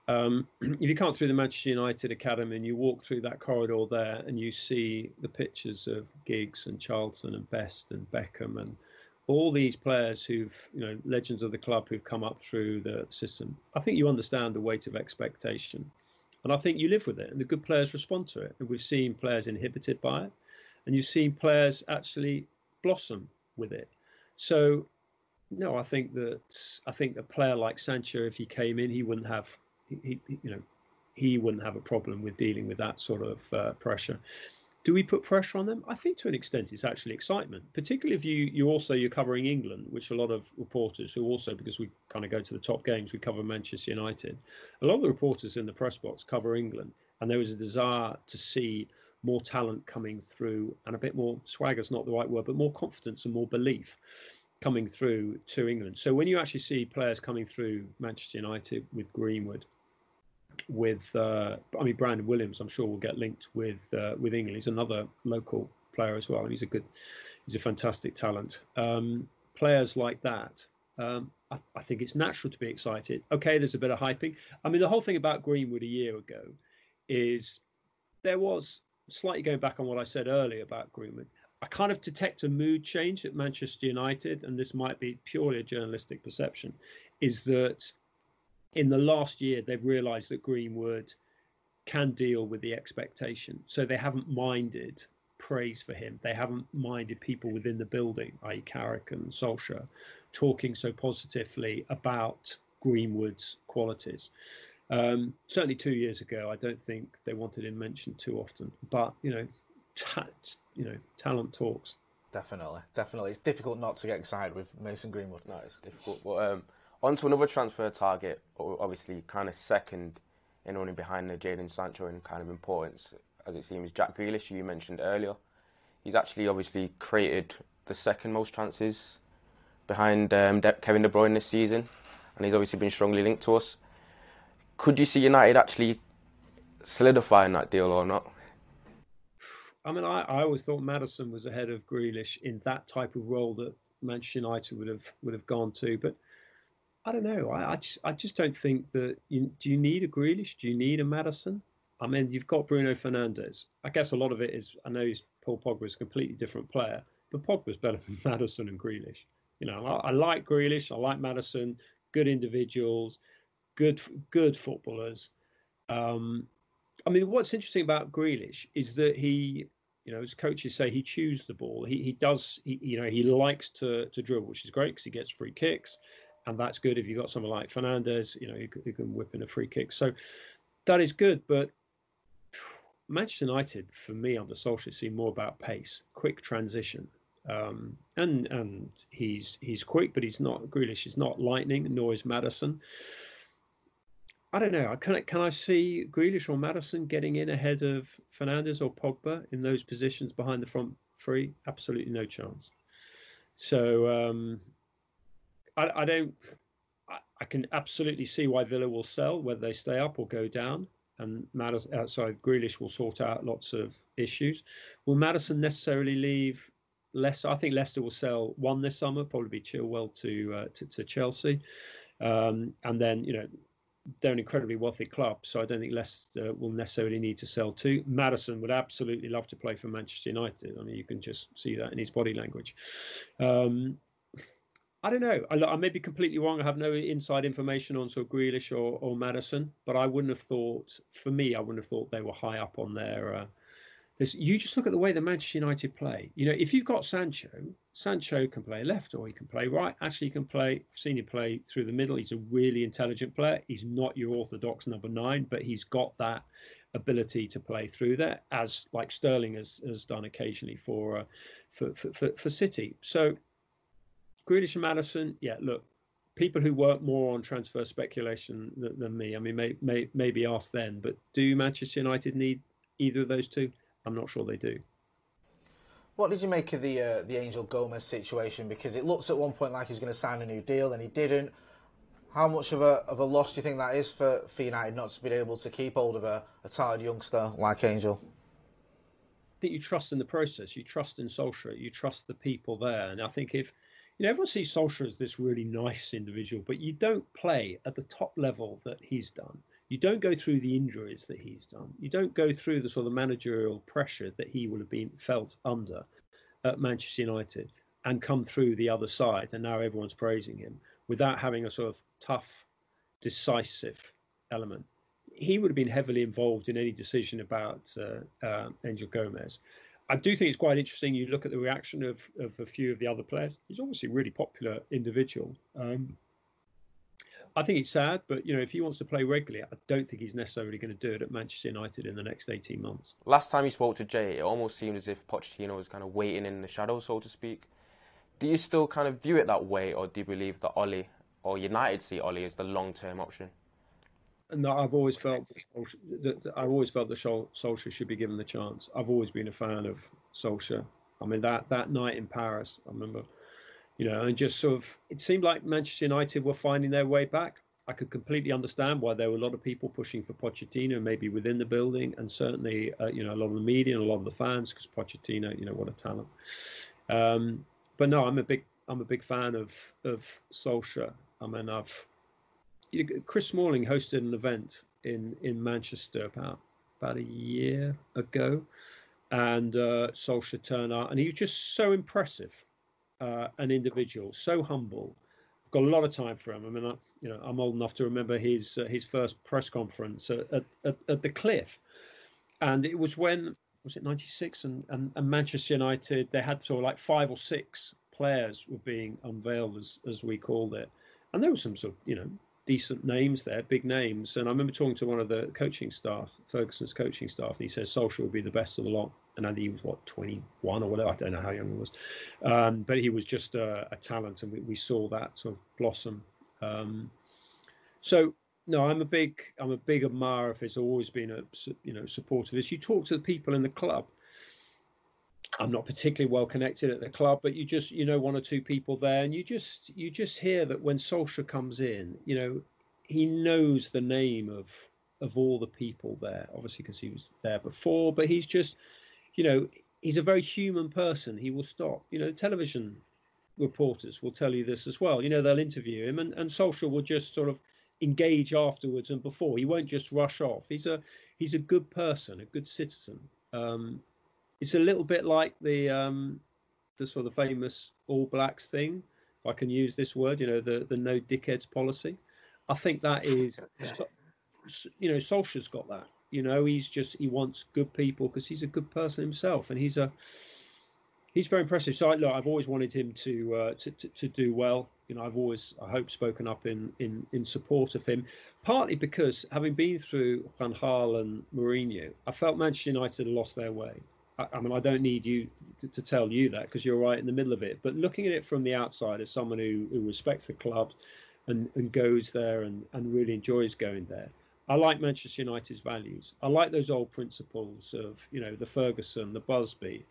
Um, if you come through the Manchester United Academy and you walk through that corridor there and you see the pictures of Giggs and Charlton and Best and Beckham and all these players who've, you know, legends of the club who've come up through the system, I think you understand the weight of expectation. And I think you live with it and the good players respond to it. And we've seen players inhibited by it and you've seen players actually blossom with it. So no, I think that I think a player like Sancho, if he came in, he wouldn't have he, you know, he wouldn't have a problem with dealing with that sort of uh, pressure. Do we put pressure on them? I think to an extent it's actually excitement, particularly if you you also you're covering England, which a lot of reporters who also because we kind of go to the top games, we cover Manchester United. A lot of the reporters in the press box cover England, and there was a desire to see more talent coming through and a bit more swagger's not the right word, but more confidence and more belief coming through to England. So when you actually see players coming through Manchester United with Greenwood, with uh, I mean Brandon Williams, I'm sure will get linked with uh, with England. He's another local player as well. and He's a good, he's a fantastic talent. Um, players like that, um, I, I, think it's natural to be excited. Okay, there's a bit of hyping. I mean, the whole thing about Greenwood a year ago is there was slightly going back on what I said earlier about Greenwood. I kind of detect a mood change at Manchester United, and this might be purely a journalistic perception, is that in the last year, they've realised that Greenwood can deal with the expectation. So they haven't minded praise for him. They haven't minded people within the building, i.e., Carrick and Solskjaer, talking so positively about Greenwood's qualities. Um, certainly, two years ago, I don't think they wanted him mentioned too often. But you know, ta- you know, talent talks. Definitely, definitely. It's difficult not to get excited with Mason Greenwood. No, it's difficult. But um, on to another transfer target, obviously kind of second in only behind the Jadon Sancho in kind of importance, as it seems. Jack Grealish, you mentioned earlier, he's actually obviously created the second most chances behind um, De- Kevin De Bruyne this season, and he's obviously been strongly linked to us. Could you see United actually solidifying that deal or not? I mean, I, I always thought Maddison was ahead of Grealish in that type of role that Manchester United would have would have gone to, but I don't know. I, I just I just don't think that. You, do you need a Grealish? Do you need a Maddison? I mean, you've got Bruno Fernandes. I guess a lot of it is I know Paul Pogba is a completely different player, but Pogba's better than Maddison and Grealish. You know, I, I like Grealish. I like Maddison. Good individuals, good good footballers. Um, I mean, what's interesting about Grealish is that he, you know, as coaches say, he chews the ball. He he does, he, you know, he likes to to dribble, which is great because he gets free kicks, and that's good if you've got someone like Fernandes, you know, you, who can whip in a free kick. So that is good, but Manchester United, for me, under Solskjaer, seem more about pace, quick transition. Um, and and he's he's quick, but he's not. Grealish is not lightning, nor is Maddison. I don't know. Can I, can I see Grealish or Maddison getting in ahead of Fernandes or Pogba in those positions behind the front three? Absolutely no chance. So um, I, I, don't. I, I, can absolutely see why Villa will sell, whether they stay up or go down and outside uh, Grealish will sort out lots of issues. Will Maddison necessarily leave Leicester? I think Leicester will sell one this summer, probably be Chilwell to uh, to, to, Chelsea, um, and then you know they're an incredibly wealthy club, so I don't think Leicester will necessarily need to sell two. Maddison would absolutely love to play for Manchester United. I mean, you can just see that in his body language. Um, I don't know. I, I, may be completely wrong. I have no inside information on sort of Grealish or, or Maddison, but I wouldn't have thought, for me, I wouldn't have thought they were high up on their. Uh, this. You just look at the way the Manchester United play. You know, if you've got Sancho, Sancho can play left or he can play right. Actually, he can play, senior play through the middle. He's a really intelligent player. He's not your orthodox number nine, but he's got that ability to play through there, as like Sterling has, has done occasionally for, uh, for, for, for, for City. So Grealish and Maddison, yeah, look, people who work more on transfer speculation than, than me, I mean, may, may, maybe ask then, but do Manchester United need either of those two? I'm not sure they do. What did you make of the uh, the Angel Gomes situation? Because it looks at one point like he's going to sign a new deal, and he didn't. How much of a of a loss do you think that is for, for United not to be able to keep hold of a, a talented youngster like Angel? I think you trust in the process. You trust in Solskjaer. You trust the people there, and I think if you know, everyone sees Solskjaer as this really nice individual, but you don't play at the top level that he's done. You don't go through the injuries that he's done. You don't go through the sort of managerial pressure that he would have been felt under at Manchester United and come through the other side. And now everyone's praising him without having a sort of tough, decisive element. He would have been heavily involved in any decision about uh, uh, Angel Gomes. I do think it's quite interesting. You look at the reaction of, of a few of the other players. He's obviously a really popular individual. Um, I think it's sad, but you know, if he wants to play regularly, I don't think he's necessarily going to do it at Manchester United in the next eighteen months. Last time you spoke to Jay, it almost seemed as if Pochettino was kind of waiting in the shadows, so to speak. Do you still kind of view it that way, or do you believe that Ole or United see Ole as the long-term option? No, I've always felt that, that I've always felt that Solskjaer should be given the chance. I've always been a fan of Solskjaer. I mean that that night in Paris, I remember, you know, and just sort of it seemed like Manchester United were finding their way back. I could completely understand why there were a lot of people pushing for Pochettino, maybe within the building, and certainly, uh, you know, a lot of the media and a lot of the fans, because Pochettino, you know, what a talent. Um, but no, I'm a big, I'm a big fan of of Solskjaer. I mean, I've Chris Smalling hosted an event in in Manchester about about a year ago, and uh, Solskjaer turned up, and he was just so impressive, uh, an individual, so humble. I've got a lot of time for him. I mean, I, you know, I'm old enough to remember his uh, his first press conference at, at, at the Cliff, and it was when was it '96 and, and and Manchester United they had sort of like five or six players were being unveiled as as we called it, and there was some sort of you know decent names there, big names. And I remember talking to one of the coaching staff, Ferguson's coaching staff, and he says Solskjaer will be the best of the lot. and Andy was what 21 or whatever. I don't know how young he was, um, but he was just a, a talent, and we, we, saw that sort of blossom. Um, so no, I'm a big I'm a big admirer of his. Always been a you know supporter of his. You talk to the people in the club. I'm not particularly well connected at the club, but you just you know one or two people there, and you just you just hear that when Solskjaer comes in, you know he knows the name of of all the people there. Obviously, because he was there before, but he's just you know, he's a very human person. He will stop. You know, television reporters will tell you this as well. You know, they'll interview him, and and Solskjaer will just sort of engage afterwards and before. He won't just rush off. He's a he's a good person, a good citizen. Um, it's a little bit like the um, the sort of famous All Blacks thing, if I can use this word. You know, the the no dickheads policy. I think that is, you know, Solskjaer's got that. You know, he's just he wants good people because he's a good person himself, and he's a he's very impressive. So I, look, I've always wanted him to, uh, to, to to do well. You know, I've always I hope spoken up in in in support of him, partly because having been through Van Gaal and Mourinho, I felt Manchester United lost their way. I, mean, I don't need you to, to tell you that because you're right in the middle of it. But looking at it from the outside, as someone who, who respects the club and, and goes there and, and really enjoys going there, I like Manchester United's values. I like those old principles of, you know, the Ferguson, the Busby,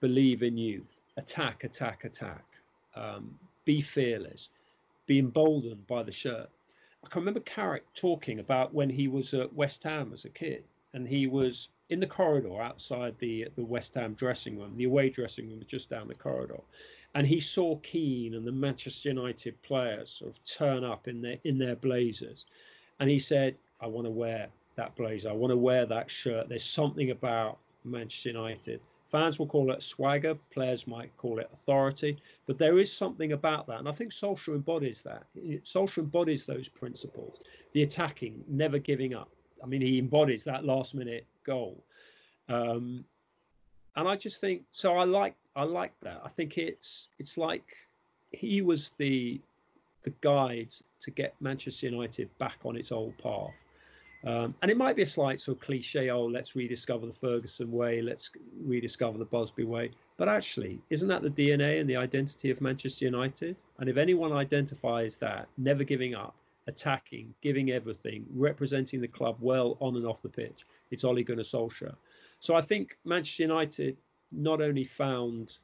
believe in youth, attack, attack, attack, um, be fearless, be emboldened by the shirt. I can remember Carrick talking about when he was at West Ham as a kid, and he was in the corridor outside the the West Ham dressing room. The away dressing room was just down the corridor, and he saw Keane and the Manchester United players sort of turn up in their in their blazers, and he said, I want to wear that blazer. I want to wear that shirt. There's something about Manchester United. Fans will call it swagger, players might call it authority, but there is something about that. And I think Solskjaer embodies that. Solskjaer embodies those principles the attacking, never giving up. I mean, he embodies that last minute goal. Um, and I just think so. I like I like that. I think it's it's like he was the the guide to get Manchester United back on its old path. Um, and it might be a slight sort of cliche, oh, let's rediscover the Ferguson way, let's rediscover the Busby way. But actually, isn't that the DNA and the identity of Manchester United? And if anyone identifies that, never giving up, attacking, giving everything, representing the club well on and off the pitch, it's Ole Gunnar Solskjaer. So I think Manchester United not only found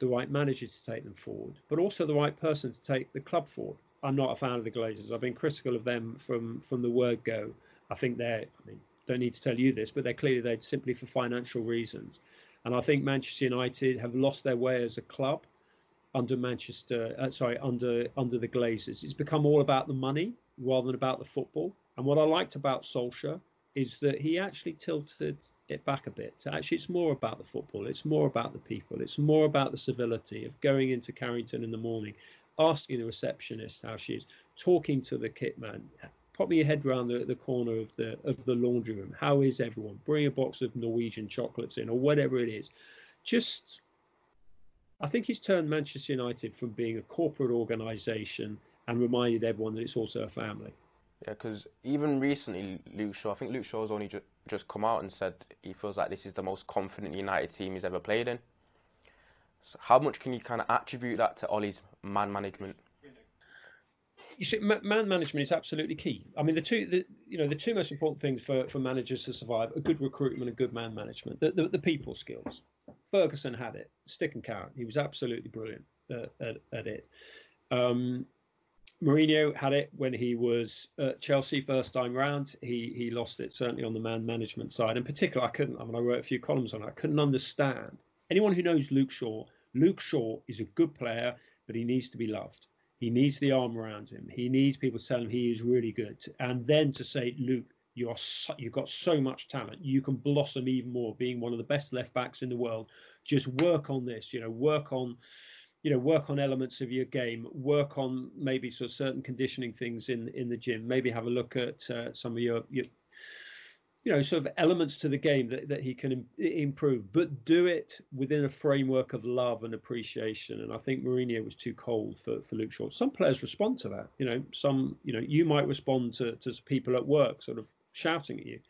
the right manager to take them forward, but also the right person to take the club forward. I'm not a fan of the Glazers. I've been critical of them from from the word go. I think they're, I mean, don't need to tell you this, but they're clearly there simply for financial reasons. And I think Manchester United have lost their way as a club under Manchester, uh, sorry, under under the Glazers. It's become all about the money rather than about the football. And what I liked about Solskjaer is that he actually tilted it back a bit. So actually, it's more about the football. It's more about the people. It's more about the civility of going into Carrington in the morning, asking the receptionist how she is, talking to the kit man, pop your head around the, the corner of the of the laundry room. How is everyone? Bring a box of Norwegian chocolates in, or whatever it is. Just, I think he's turned Manchester United from being a corporate organisation and reminded everyone that it's also a family. Yeah, because even recently, Luke Shaw, I think Luke Shaw's only ju- just come out and said he feels like this is the most confident United team he's ever played in. So how much can you kind of attribute that to Ole's man management? you see, man management is absolutely key. I mean, the two, the, you know, the two most important things for, for managers to survive are good recruitment and good man management. The, the, the people skills. Ferguson had it, stick and carrot. He was absolutely brilliant at, at, at it. Um, Mourinho had it when he was at Chelsea first time round. He he lost it certainly on the man management side. In particular, I couldn't. I mean, I wrote a few columns on it. I couldn't understand anyone who knows Luke Shaw. Luke Shaw is a good player, but he needs to be loved. He needs the arm around him. He needs people to tell him he is really good. And then to say, Luke, you are so, you've got so much talent. You can blossom even more, being one of the best left backs in the world. Just work on this. You know, work on, you know, work on elements of your game. Work on maybe sort of certain conditioning things in in the gym. Maybe have a look at uh, some of your, your you know, sort of elements to the game that, that he can Im- improve, but do it within a framework of love and appreciation. And I think Mourinho was too cold for, for Luke Shaw. Some players respond to that. You know, some, you know, you might respond to, to people at work sort of shouting at you.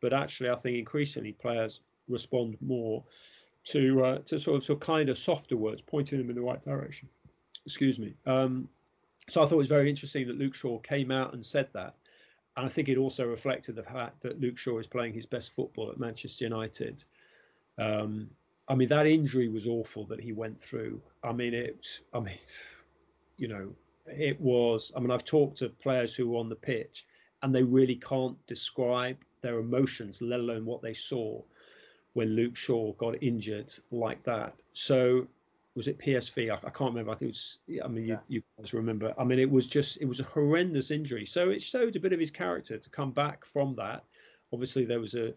But actually, I think increasingly players respond more to uh, to sort of sort kind of softer words, pointing them in the right direction. Excuse me. Um, so I thought it was very interesting that Luke Shaw came out and said that. And I think it also reflected the fact that Luke Shaw is playing his best football at Manchester United. Um, I mean, that injury was awful that he went through. I mean, it, I mean, you know, it was, I mean, I've talked to players who were on the pitch and they really can't describe their emotions, let alone what they saw when Luke Shaw got injured like that. So was it PSV? I, I, can't remember. I think it was. I mean, you, you guys remember. I mean, it was just it was a horrendous injury. So it showed a bit of his character to come back from that. Obviously, there was a.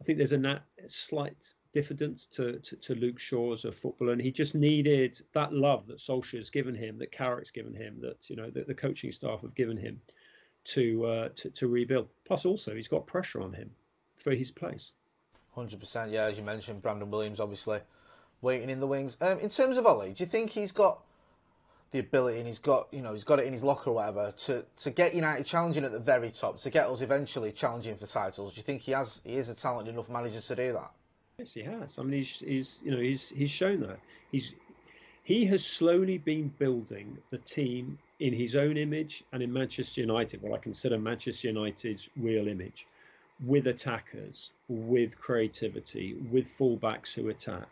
I think there's a nat, slight diffidence to, to, to Luke Shaw as a footballer, and he just needed that love that Solskjaer's given him, that Carrick's given him, that you know that the coaching staff have given him to, uh, to to rebuild. Plus, also he's got pressure on him for his place. Hundred percent, yeah. As you mentioned, Brandon Williams obviously waiting in the wings. Um, in terms of Ole, do you think he's got the ability and he's got you know he's got it in his locker or whatever to, to get United challenging at the very top, to get us eventually challenging for titles? Do you think he has he is a talented enough manager to do that? Yes, he has. I mean, he's, he's you know he's he's shown that he's he has slowly been building the team in his own image and in Manchester United, what I consider Manchester United's real image, with attackers, with creativity, with fullbacks who attack.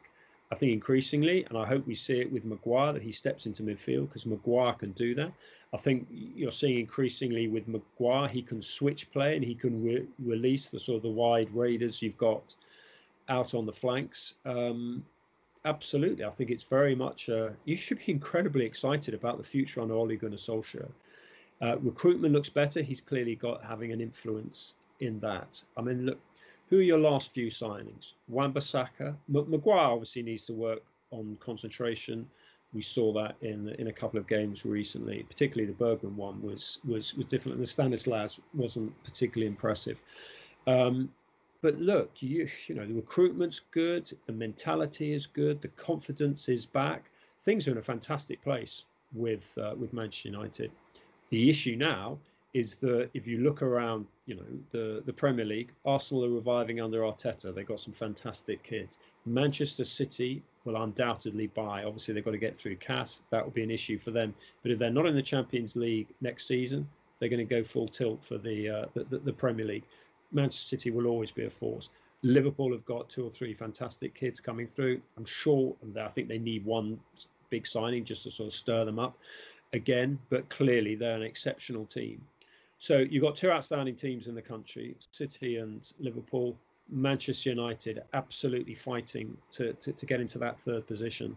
I think increasingly, and I hope we see it with Maguire that he steps into midfield because Maguire can do that. I think you're seeing increasingly with Maguire he can switch play and he can re- release the sort of the wide raiders you've got out on the flanks. Um, absolutely, I think it's very much. You should be incredibly excited about the future on Ole Gunnar Solskjaer. Uh, recruitment looks better. He's clearly got having an influence in that. I mean, look, who are your last few signings? Wan-Bissaka. M- Maguire obviously needs to work on concentration. We saw that in in a couple of games recently, particularly the Bergman one was was was different. And the Stanislas wasn't particularly impressive. Um, but look, you you know the recruitment's good, the mentality is good, the confidence is back. Things are in a fantastic place with uh, with Manchester United. The issue now is that if you look around, you know, the, the Premier League, Arsenal are reviving under Arteta. They've got some fantastic kids. Manchester City will undoubtedly buy. Obviously, they've got to get through CAS. That will be an issue for them. But if they're not in the Champions League next season, they're going to go full tilt for the, uh, the, the, Premier League. Manchester City will always be a force. Liverpool have got two or three fantastic kids coming through. I'm sure, and I think they need one big signing just to sort of stir them up again. But clearly, they're an exceptional team. So you've got two outstanding teams in the country, City and Liverpool. Manchester United absolutely fighting to, to, to get into that third position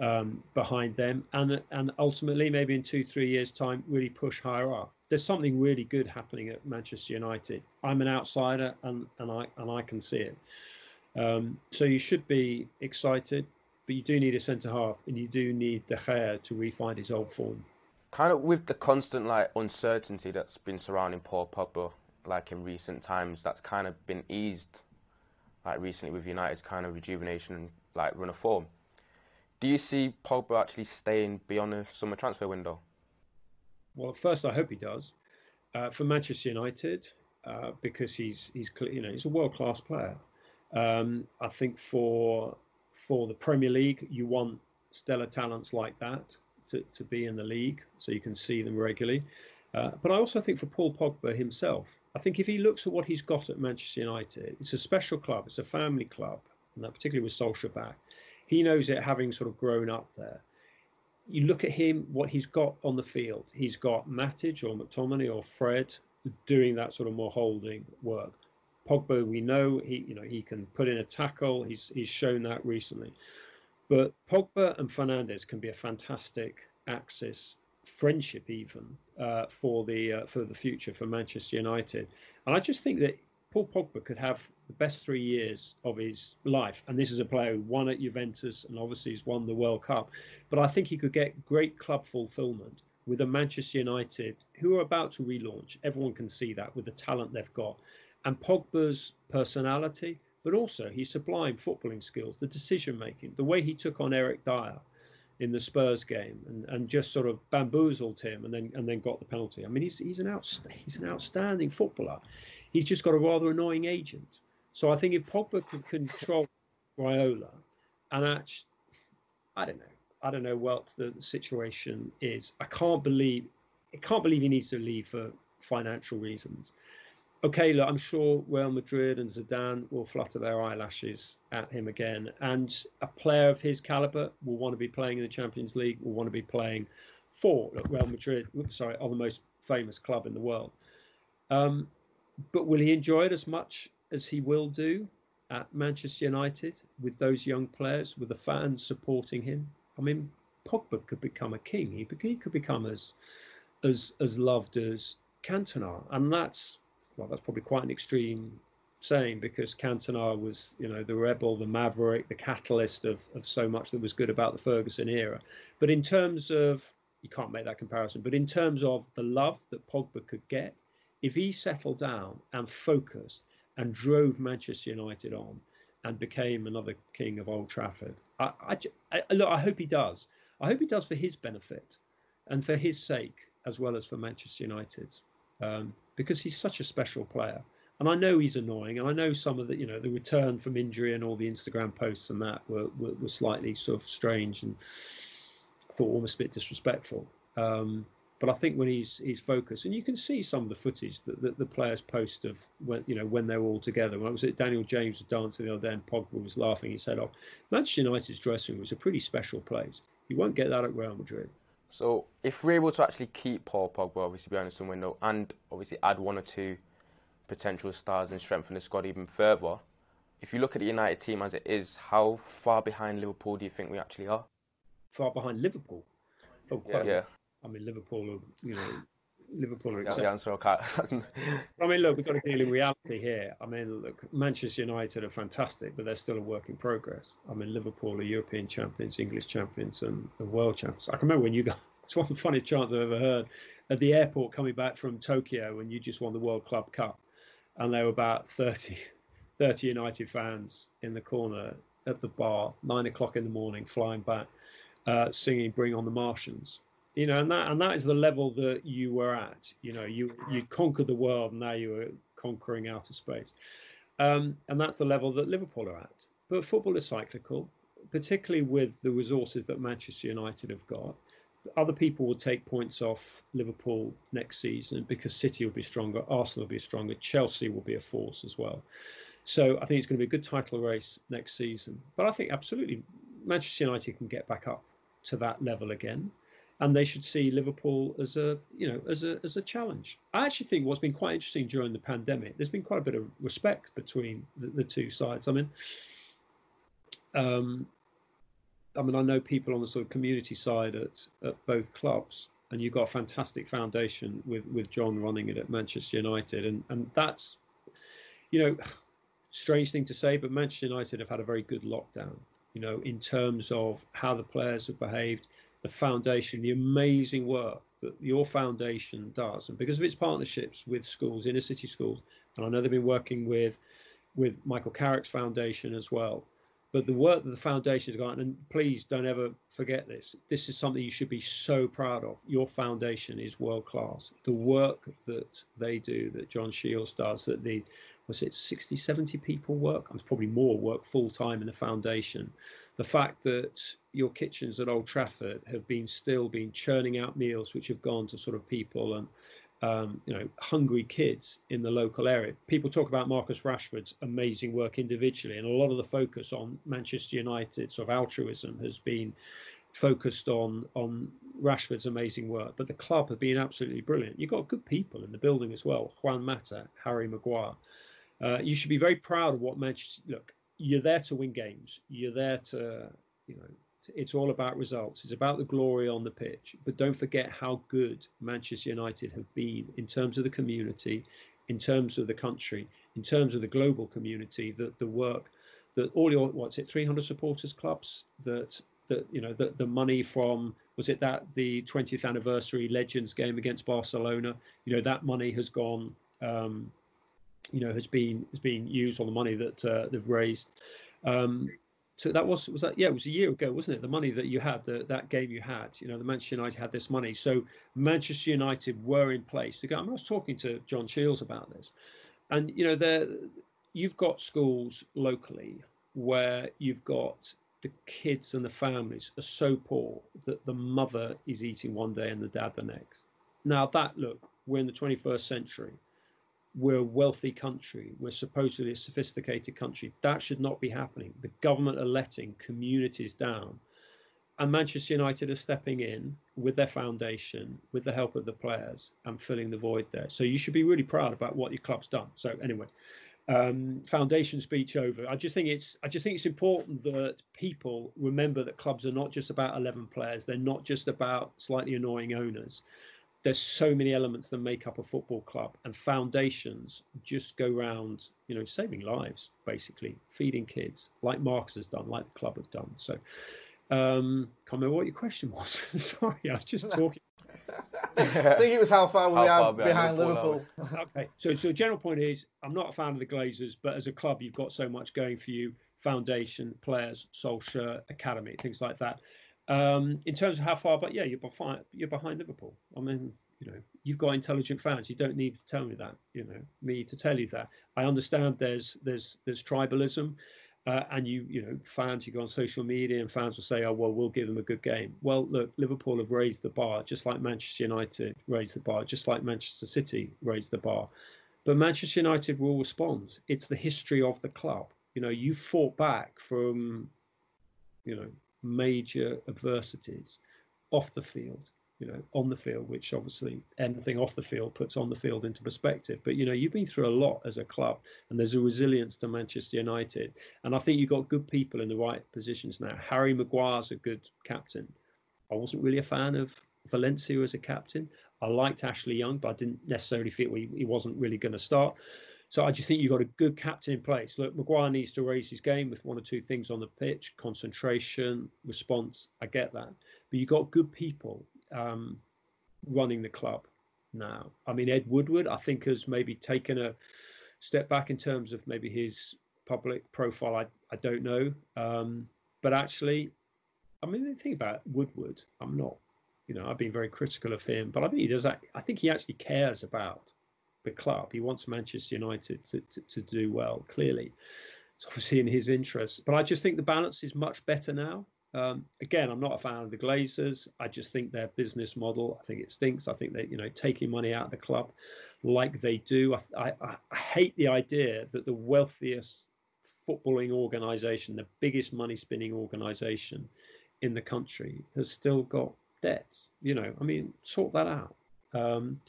um, behind them, and and ultimately maybe in two three years time really push higher up. There's something really good happening at Manchester United. I'm an outsider, and and I and I can see it. Um, so you should be excited, but you do need a centre half, and you do need De Gea to refine his old form kind of with the constant like uncertainty that's been surrounding Paul Pogba, like in recent times, that's kind of been eased, like recently with United's kind of rejuvenation and like run of form. Do you see Pogba actually staying beyond the summer transfer window? Well, first, I hope he does. Uh, for Manchester United, uh, because he's he's you know he's a world class player. Um, I think for for the Premier League, you want stellar talents like that to, to be in the league, so you can see them regularly. Uh, but I also think for Paul Pogba himself, I think if he looks at what he's got at Manchester United, it's a special club, it's a family club, and that particularly with Solskjaer back. He knows it having sort of grown up there. You look at him, what he's got on the field. He's got Matic or McTominay or Fred doing that sort of more holding work. Pogba, we know he, you know, he can put in a tackle. He's he's shown that recently. But Pogba and Fernandes can be a fantastic axis friendship even uh, for the uh, for the future for Manchester United. And I just think that Paul Pogba could have the best three years of his life. And this is a player who won at Juventus and obviously has won the World Cup. But I think he could get great club fulfillment with a Manchester United who are about to relaunch. Everyone can see that with the talent they've got. And Pogba's personality but also his sublime footballing skills, the decision making, the way he took on Eric Dier in the Spurs game and, and just sort of bamboozled him and then and then got the penalty. I mean, he's he's an out, he's an outstanding footballer. He's just got a rather annoying agent. So I think if Pogba can control Raiola, and actually, I don't know. I don't know what the situation is. I can't believe, I can't believe he needs to leave for financial reasons. Okay, look, I'm sure Real Madrid and Zidane will flutter their eyelashes at him again, and a player of his caliber will want to be playing in the Champions League, will want to be playing for look, Real Madrid. Sorry, are the most famous club in the world. Um, but will he enjoy it as much as he will do at Manchester United with those young players, with the fans supporting him? I mean, Pogba could become a king. He, he could become as as as loved as Cantona, and that's well, that's probably quite an extreme saying because Cantona was, you know, the rebel, the maverick, the catalyst of of so much that was good about the Ferguson era. But in terms of you can't make that comparison. But in terms of the love that Pogba could get, if he settled down and focused and drove Manchester United on and became another king of Old Trafford, I, I, I, look, I hope he does. I hope he does for his benefit and for his sake as well as for Manchester United's, um, because he's such a special player. And I know he's annoying, and I know some of the, you know, the return from injury and all the Instagram posts and that were, were, were slightly sort of strange and thought almost a bit disrespectful. Um, but I think when he's he's focused, and you can see some of the footage that, that the players post of when you know when they're all together. When I was at Daniel James was dancing the other day, and Pogba was laughing. He said, "Oh, Manchester United's dressing room was a pretty special place. You won't get that at Real Madrid." So if we're able to actually keep Paul Pogba, obviously behind the window, and obviously add one or two potential stars and strengthen the squad even further, if you look at the United team as it is, how far behind Liverpool do you think we actually are? far behind Liverpool. Oh, yeah. yeah. I mean, Liverpool are, you know, Liverpool are the answer okay. I mean, look, we've got to deal in reality here. I mean, look, Manchester United are fantastic, but they're still a work in progress. I mean, Liverpool are European champions, English champions, and, and world champions. I can remember when you got, it's one of the funniest chants I've ever heard, at the airport coming back from Tokyo when you just won the World Club Cup. And there were about 30, 30 United fans in the corner at the bar, nine o'clock in the morning, flying back uh, singing "Bring on the Martians." You know, and that and that is the level that you were at. You know, you you conquered the world, now you were conquering outer space, um, and that's the level that Liverpool are at. But football is cyclical, particularly with the resources that Manchester United have got. Other people will take points off Liverpool next season because City will be stronger, Arsenal will be stronger, Chelsea will be a force as well. So I think it's going to be a good title race next season. But I think absolutely Manchester United can get back up to that level again and they should see Liverpool as a you know as a as a challenge. I actually think what's been quite interesting during the pandemic, there's been quite a bit of respect between the, the two sides. I mean, um, I mean, I know people on the sort of community side at at both clubs, and you've got a fantastic foundation with with John running it at Manchester United, and and that's you know strange thing to say, but Manchester United have had a very good lockdown you know, in terms of how the players have behaved, the foundation, the amazing work that your foundation does, and because of its partnerships with schools, inner city schools, and I know they've been working with with Michael Carrick's foundation as well. But the work that the foundation has got, and please don't ever forget this. This is something you should be so proud of. Your foundation is world class. The work that they do, that John Shields does, that the was it 60, 70 people work? It's probably more work full time in the foundation. The fact that your kitchens at Old Trafford have been still been churning out meals which have gone to sort of people and um, you know hungry kids in the local area. People talk about Marcus Rashford's amazing work individually, and a lot of the focus on Manchester United sort of altruism has been focused on on Rashford's amazing work. But the club have been absolutely brilliant. You've got good people in the building as well. Juan Mata, Harry Maguire. Uh, you should be very proud of what Manchester. Look, you're there to win games. You're there to, you know, it's all about results. It's about the glory on the pitch. But don't forget how good Manchester United have been in terms of the community, in terms of the country, in terms of the global community. That the work that all your what's it, 300 supporters clubs that that you know the the money from was it that the 20th anniversary Legends game against Barcelona? You know that money has gone. Um, you know has been has been used on the money that uh, they've raised. Um, so that was was that yeah it was a year ago wasn't it the money that you had the, that game you had you know the Manchester United had this money so Manchester United were in place to go I, was talking to John Shields about this and you know there you've got schools locally where you've got the kids and the families are so poor that the mother is eating one day and the dad the next. Now that look, we're in the 21st century. We're a wealthy country. We're supposedly a sophisticated country. That should not be happening. The government are letting communities down. And Manchester United are stepping in with their foundation, with the help of the players, and filling the void there. So you should be really proud about what your club's done. So anyway, um, foundation speech over. I just think it's I just think it's important that people remember that clubs are not just about eleven players. They're not just about slightly annoying owners. There's so many elements that make up a football club, and foundations just go around, you know, saving lives, basically feeding kids, like Marcus has done, like the club have done. So, um, can't remember what your question was. Sorry, I was just talking. I think it was how far we How are far behind, behind Liverpool. Liverpool okay. So, so general point is, I'm not a fan of the Glazers, but as a club, you've got so much going for you: foundation, players, Solskjaer, academy, things like that. Um, in terms of how far, but yeah, you're behind. You're behind Liverpool. I mean, you know, you've got intelligent fans. You don't need to tell me that. You know, me to tell you that. I understand there's there's there's tribalism. Uh, and you, you know, fans, you go on social media and fans will say, oh, well, we'll give them a good game. Well, look, Liverpool have raised the bar, just like Manchester United raised the bar, just like Manchester City raised the bar. But Manchester United will respond. It's the history of the club. You know, you fought back from, you know, major adversities off the field you know, on the field, which obviously anything off the field puts on the field into perspective. But you know, you've been through a lot as a club, and there's a resilience to Manchester United. And I think you've got good people in the right positions now. Harry Maguire's a good captain. I wasn't really a fan of Valencia as a captain. I liked Ashley Young, but I didn't necessarily feel he, he wasn't really going to start. So I just think you've got a good captain in place. Look, Maguire needs to raise his game with one or two things on the pitch, concentration, response. I get that. But you've got good people um, running the club now. I mean, Ed Woodward, I think, has maybe taken a step back in terms of maybe his public profile. I, I don't know. Um, but actually, I mean, the thing about Woodward, I'm not, you know, I've been very critical of him, but I think he does. I think he actually cares about the club. He wants Manchester United to, to, to do well, clearly. It's obviously in his interest. But I just think the balance is much better now. Um, again, I'm not a fan of the Glazers. I just think their business model, I think it stinks. I think they, you know, taking money out of the club like they do. I, I, I hate the idea that the wealthiest footballing organisation, the biggest money spinning organisation in the country, has still got debts. You know, I mean, sort that out. Um,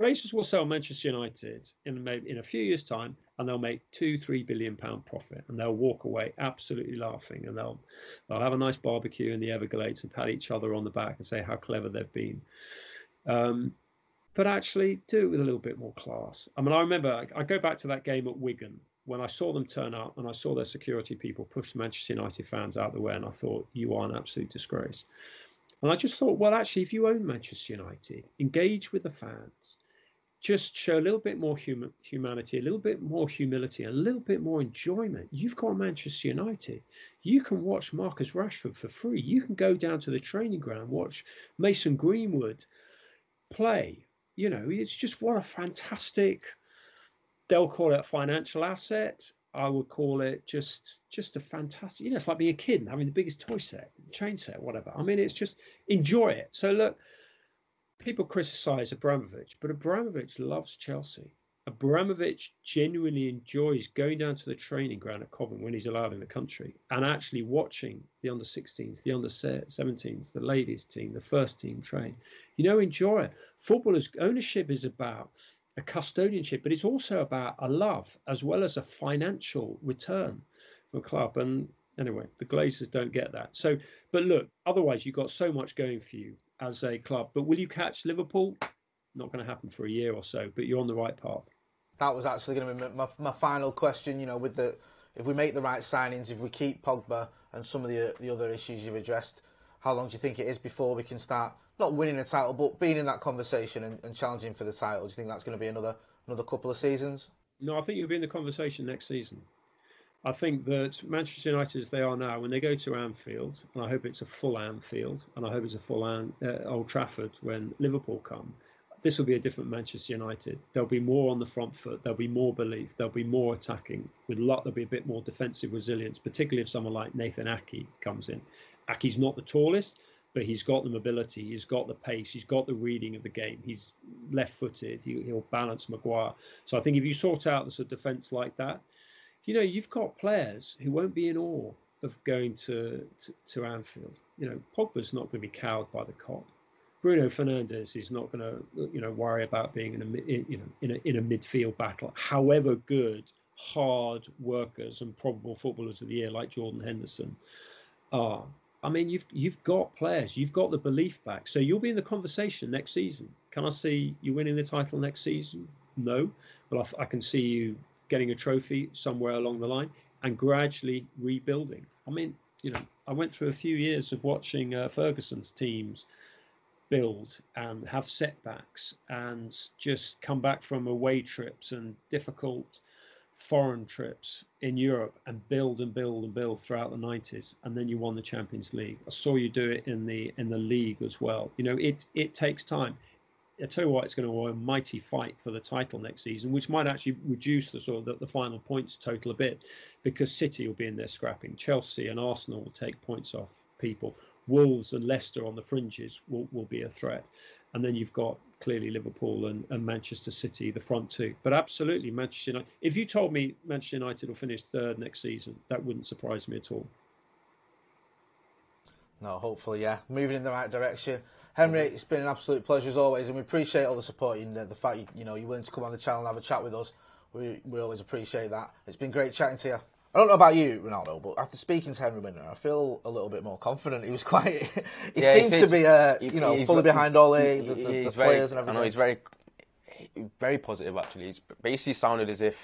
Glazers will sell Manchester United in maybe in a few years' time and they'll make two, three billion pound profit, and they'll walk away absolutely laughing, and they'll they'll have a nice barbecue in the Everglades and pat each other on the back and say how clever they've been. Um, but actually, do it with a little bit more class. I mean, I remember I, I go back to that game at Wigan when I saw them turn up and I saw their security people push Manchester United fans out the way, and I thought, you are an absolute disgrace. And I just thought, well, actually, if you own Manchester United, engage with the fans just show a little bit more human, humanity, a little bit more humility, a little bit more enjoyment. You've got Manchester United. You can watch Marcus Rashford for free. You can go down to the training ground, watch Mason Greenwood play. You know, it's just what a fantastic. They'll call it a financial asset. I would call it just just a fantastic. You know, it's like being a kid and having the biggest toy set, train set, whatever. I mean, it's just enjoy it. So look people criticize Abramovich, but Abramovich loves Chelsea. Abramovich genuinely enjoys going down to the training ground at Cobham when he's allowed in the country and actually watching the under 16s, the under 17s, the ladies team, the first team train. You know, enjoy it. Footballers' ownership is about a custodianship, but it's also about a love as well as a financial return for a club. And anyway, the Glazers don't get that. So, but look, otherwise, you've got so much going for you as a club. But will you catch Liverpool? Not going to happen for a year or so, but you're on the right path. That was actually going to be my, my final question. You know, with the if we make the right signings, if we keep Pogba and some of the the other issues you've addressed, how long do you think it is before we can start not winning a title, but being in that conversation and, and challenging for the title? Do you think that's going to be another another couple of seasons? No, I think you'll be in the conversation next season. I think that Manchester United, as they are now, when they go to Anfield, and I hope it's a full Anfield, and I hope it's a full An, uh, Old Trafford when Liverpool come, this will be a different Manchester United. There'll be more on the front foot. There'll be more belief. There'll be more attacking. With lot, there'll be a bit more defensive resilience, particularly if someone like Nathan Aké comes in. Aké's not the tallest, but he's got the mobility. He's got the pace. He's got the reading of the game. He's left-footed. He, will balance Maguire. So I think if you sort out the sort of defence like that, you know, you've got players who won't be in awe of going to, to, to Anfield. You know, Pogba's not going to be cowed by the Kop. Bruno Fernandes is not going to, you know, worry about being in a, you know, in a in a midfield battle. However good, hard workers and probable footballers of the year like Jordan Henderson are. I mean, you've you've got players, you've got the belief back, so you'll be in the conversation next season. Can I see you winning the title next season? No, but I, I can see you getting a trophy somewhere along the line and gradually rebuilding. I mean, you know, I went through a few years of watching uh, Ferguson's teams build and have setbacks and just come back from away trips and difficult foreign trips in Europe and build and build and build throughout the 90s and then you won the Champions League. I saw you do it in the in the league as well. You know, it it takes time. I tell you what, it's going to be a mighty fight for the title next season, which might actually reduce the sort of the, the, final points total a bit, because City will be in there scrapping. Chelsea and Arsenal will take points off people. Wolves and Leicester on the fringes will, will be a threat. And then you've got clearly Liverpool and, and Manchester City, the front two. But absolutely, Manchester United. If you told me Manchester United will finish third next season, that wouldn't surprise me at all. No, hopefully, yeah. Moving in the right direction. Henry, it's been an absolute pleasure as always, and we appreciate all the support and the fact you, you know you're willing to come on the channel and have a chat with us. We we always appreciate that. It's been great chatting to you. I don't know about you, Ronaldo, but after speaking to Henry Winter, I feel a little bit more confident. He was quite. he yeah, seems to be, uh, you know, fully behind Ole, the, the, the players very, and everything. I know he's very, very positive. Actually, he's basically sounded as if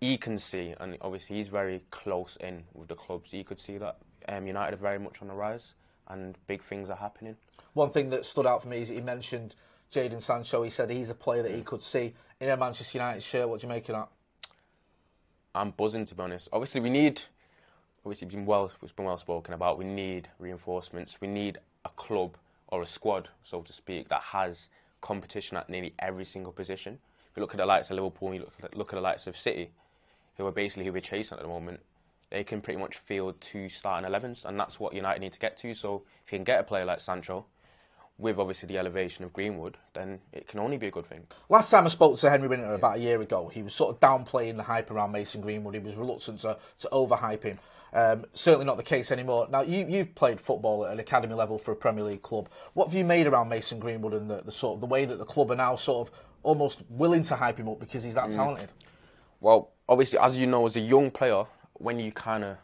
he can see, and obviously he's very close in with the clubs. He could see that um, United are very much on the rise, and big things are happening. One thing that stood out for me is he mentioned Jadon Sancho. He said he's a player that he could see in a Manchester United shirt. What do you make of that? I'm buzzing to be honest. Obviously, we need. Obviously, it's been well. It's been well spoken about. We need reinforcements. We need a club or a squad, so to speak, that has competition at nearly every single position. If you look at the likes of Liverpool, you look at, look at the likes of City, who are basically who we're chasing at the moment. They can pretty much field two starting 11s, and that's what United need to get to. So if you can get a player like Sancho, with obviously the elevation of Greenwood, then it can only be a good thing. Last time I spoke to Henry Winter about a year ago, he was sort of downplaying the hype around Mason Greenwood. He was reluctant to, to overhype him. Um, certainly not the case anymore. Now, you, you've played football at an academy level for a Premier League club. What have you made around Mason Greenwood and the, the sort of the way that the club are now sort of almost willing to hype him up because he's that mm. talented? Well, obviously, as you know, as a young player, when you kind of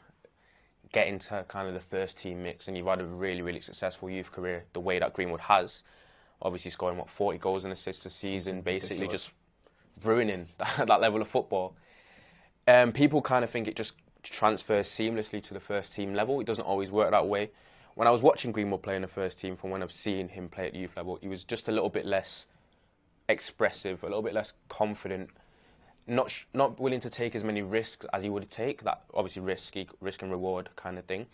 get into kind of the first team mix and you've had a really, really successful youth career the way that Greenwood has, obviously scoring what 40 goals and assists a season, basically just ruining that, that level of football. Um, people kind of think it just transfers seamlessly to the first team level. It doesn't always work that way. When I was watching Greenwood play in the first team, from when I've seen him play at the youth level, he was just a little bit less expressive, a little bit less confident, not sh- not willing to take as many risks as he would take. That obviously risky, risk and reward kind of thing.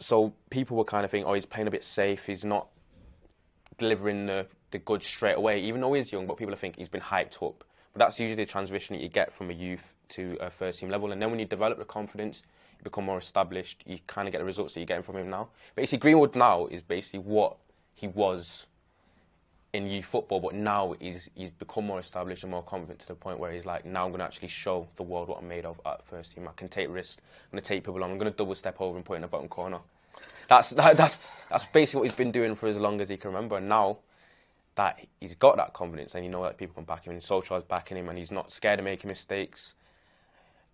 So people were kind of thinking, oh, he's playing a bit safe. He's not delivering the, the goods straight away, even though he's young, but people are thinking he's been hyped up. But that's usually the transition that you get from a youth to a first team level. And then when you develop the confidence, you become more established, you kind of get the results that you're getting from him now. Basically, Greenwood now is basically what he was in youth football, but now he's he's become more established and more confident to the point where he's like, now I'm going to actually show the world what I'm made of at first team. I can take risks. I'm going to take people on. I'm going to double step over and put in the bottom corner. That's that, that's that's basically what he's been doing for as long as he can remember. And now that he's got that confidence and you know that people can back him and Solskjaer's backing him and he's not scared of making mistakes.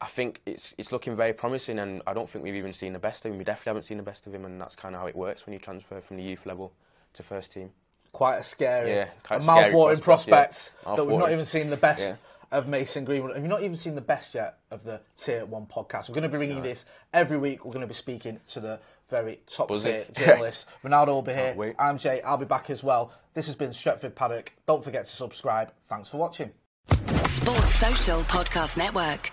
I think it's it's looking very promising and I don't think we've even seen the best of him. We definitely haven't seen the best of him and that's kind of how it works when you transfer from the youth level to first team. Quite a scary, yeah, a mouth-watering prospect yeah. that we've not even seen the best yeah. of Mason Greenwood. Have you not even seen the best yet of the Tier 1 podcast? We're going to be bringing this every week. We're going to be speaking to the very top tier journalists. Ronaldo will be here. I'm Jay. I'll be back as well. This has been Stretford Paddock. Don't forget to subscribe. Thanks for watching. Sports Social Podcast Network.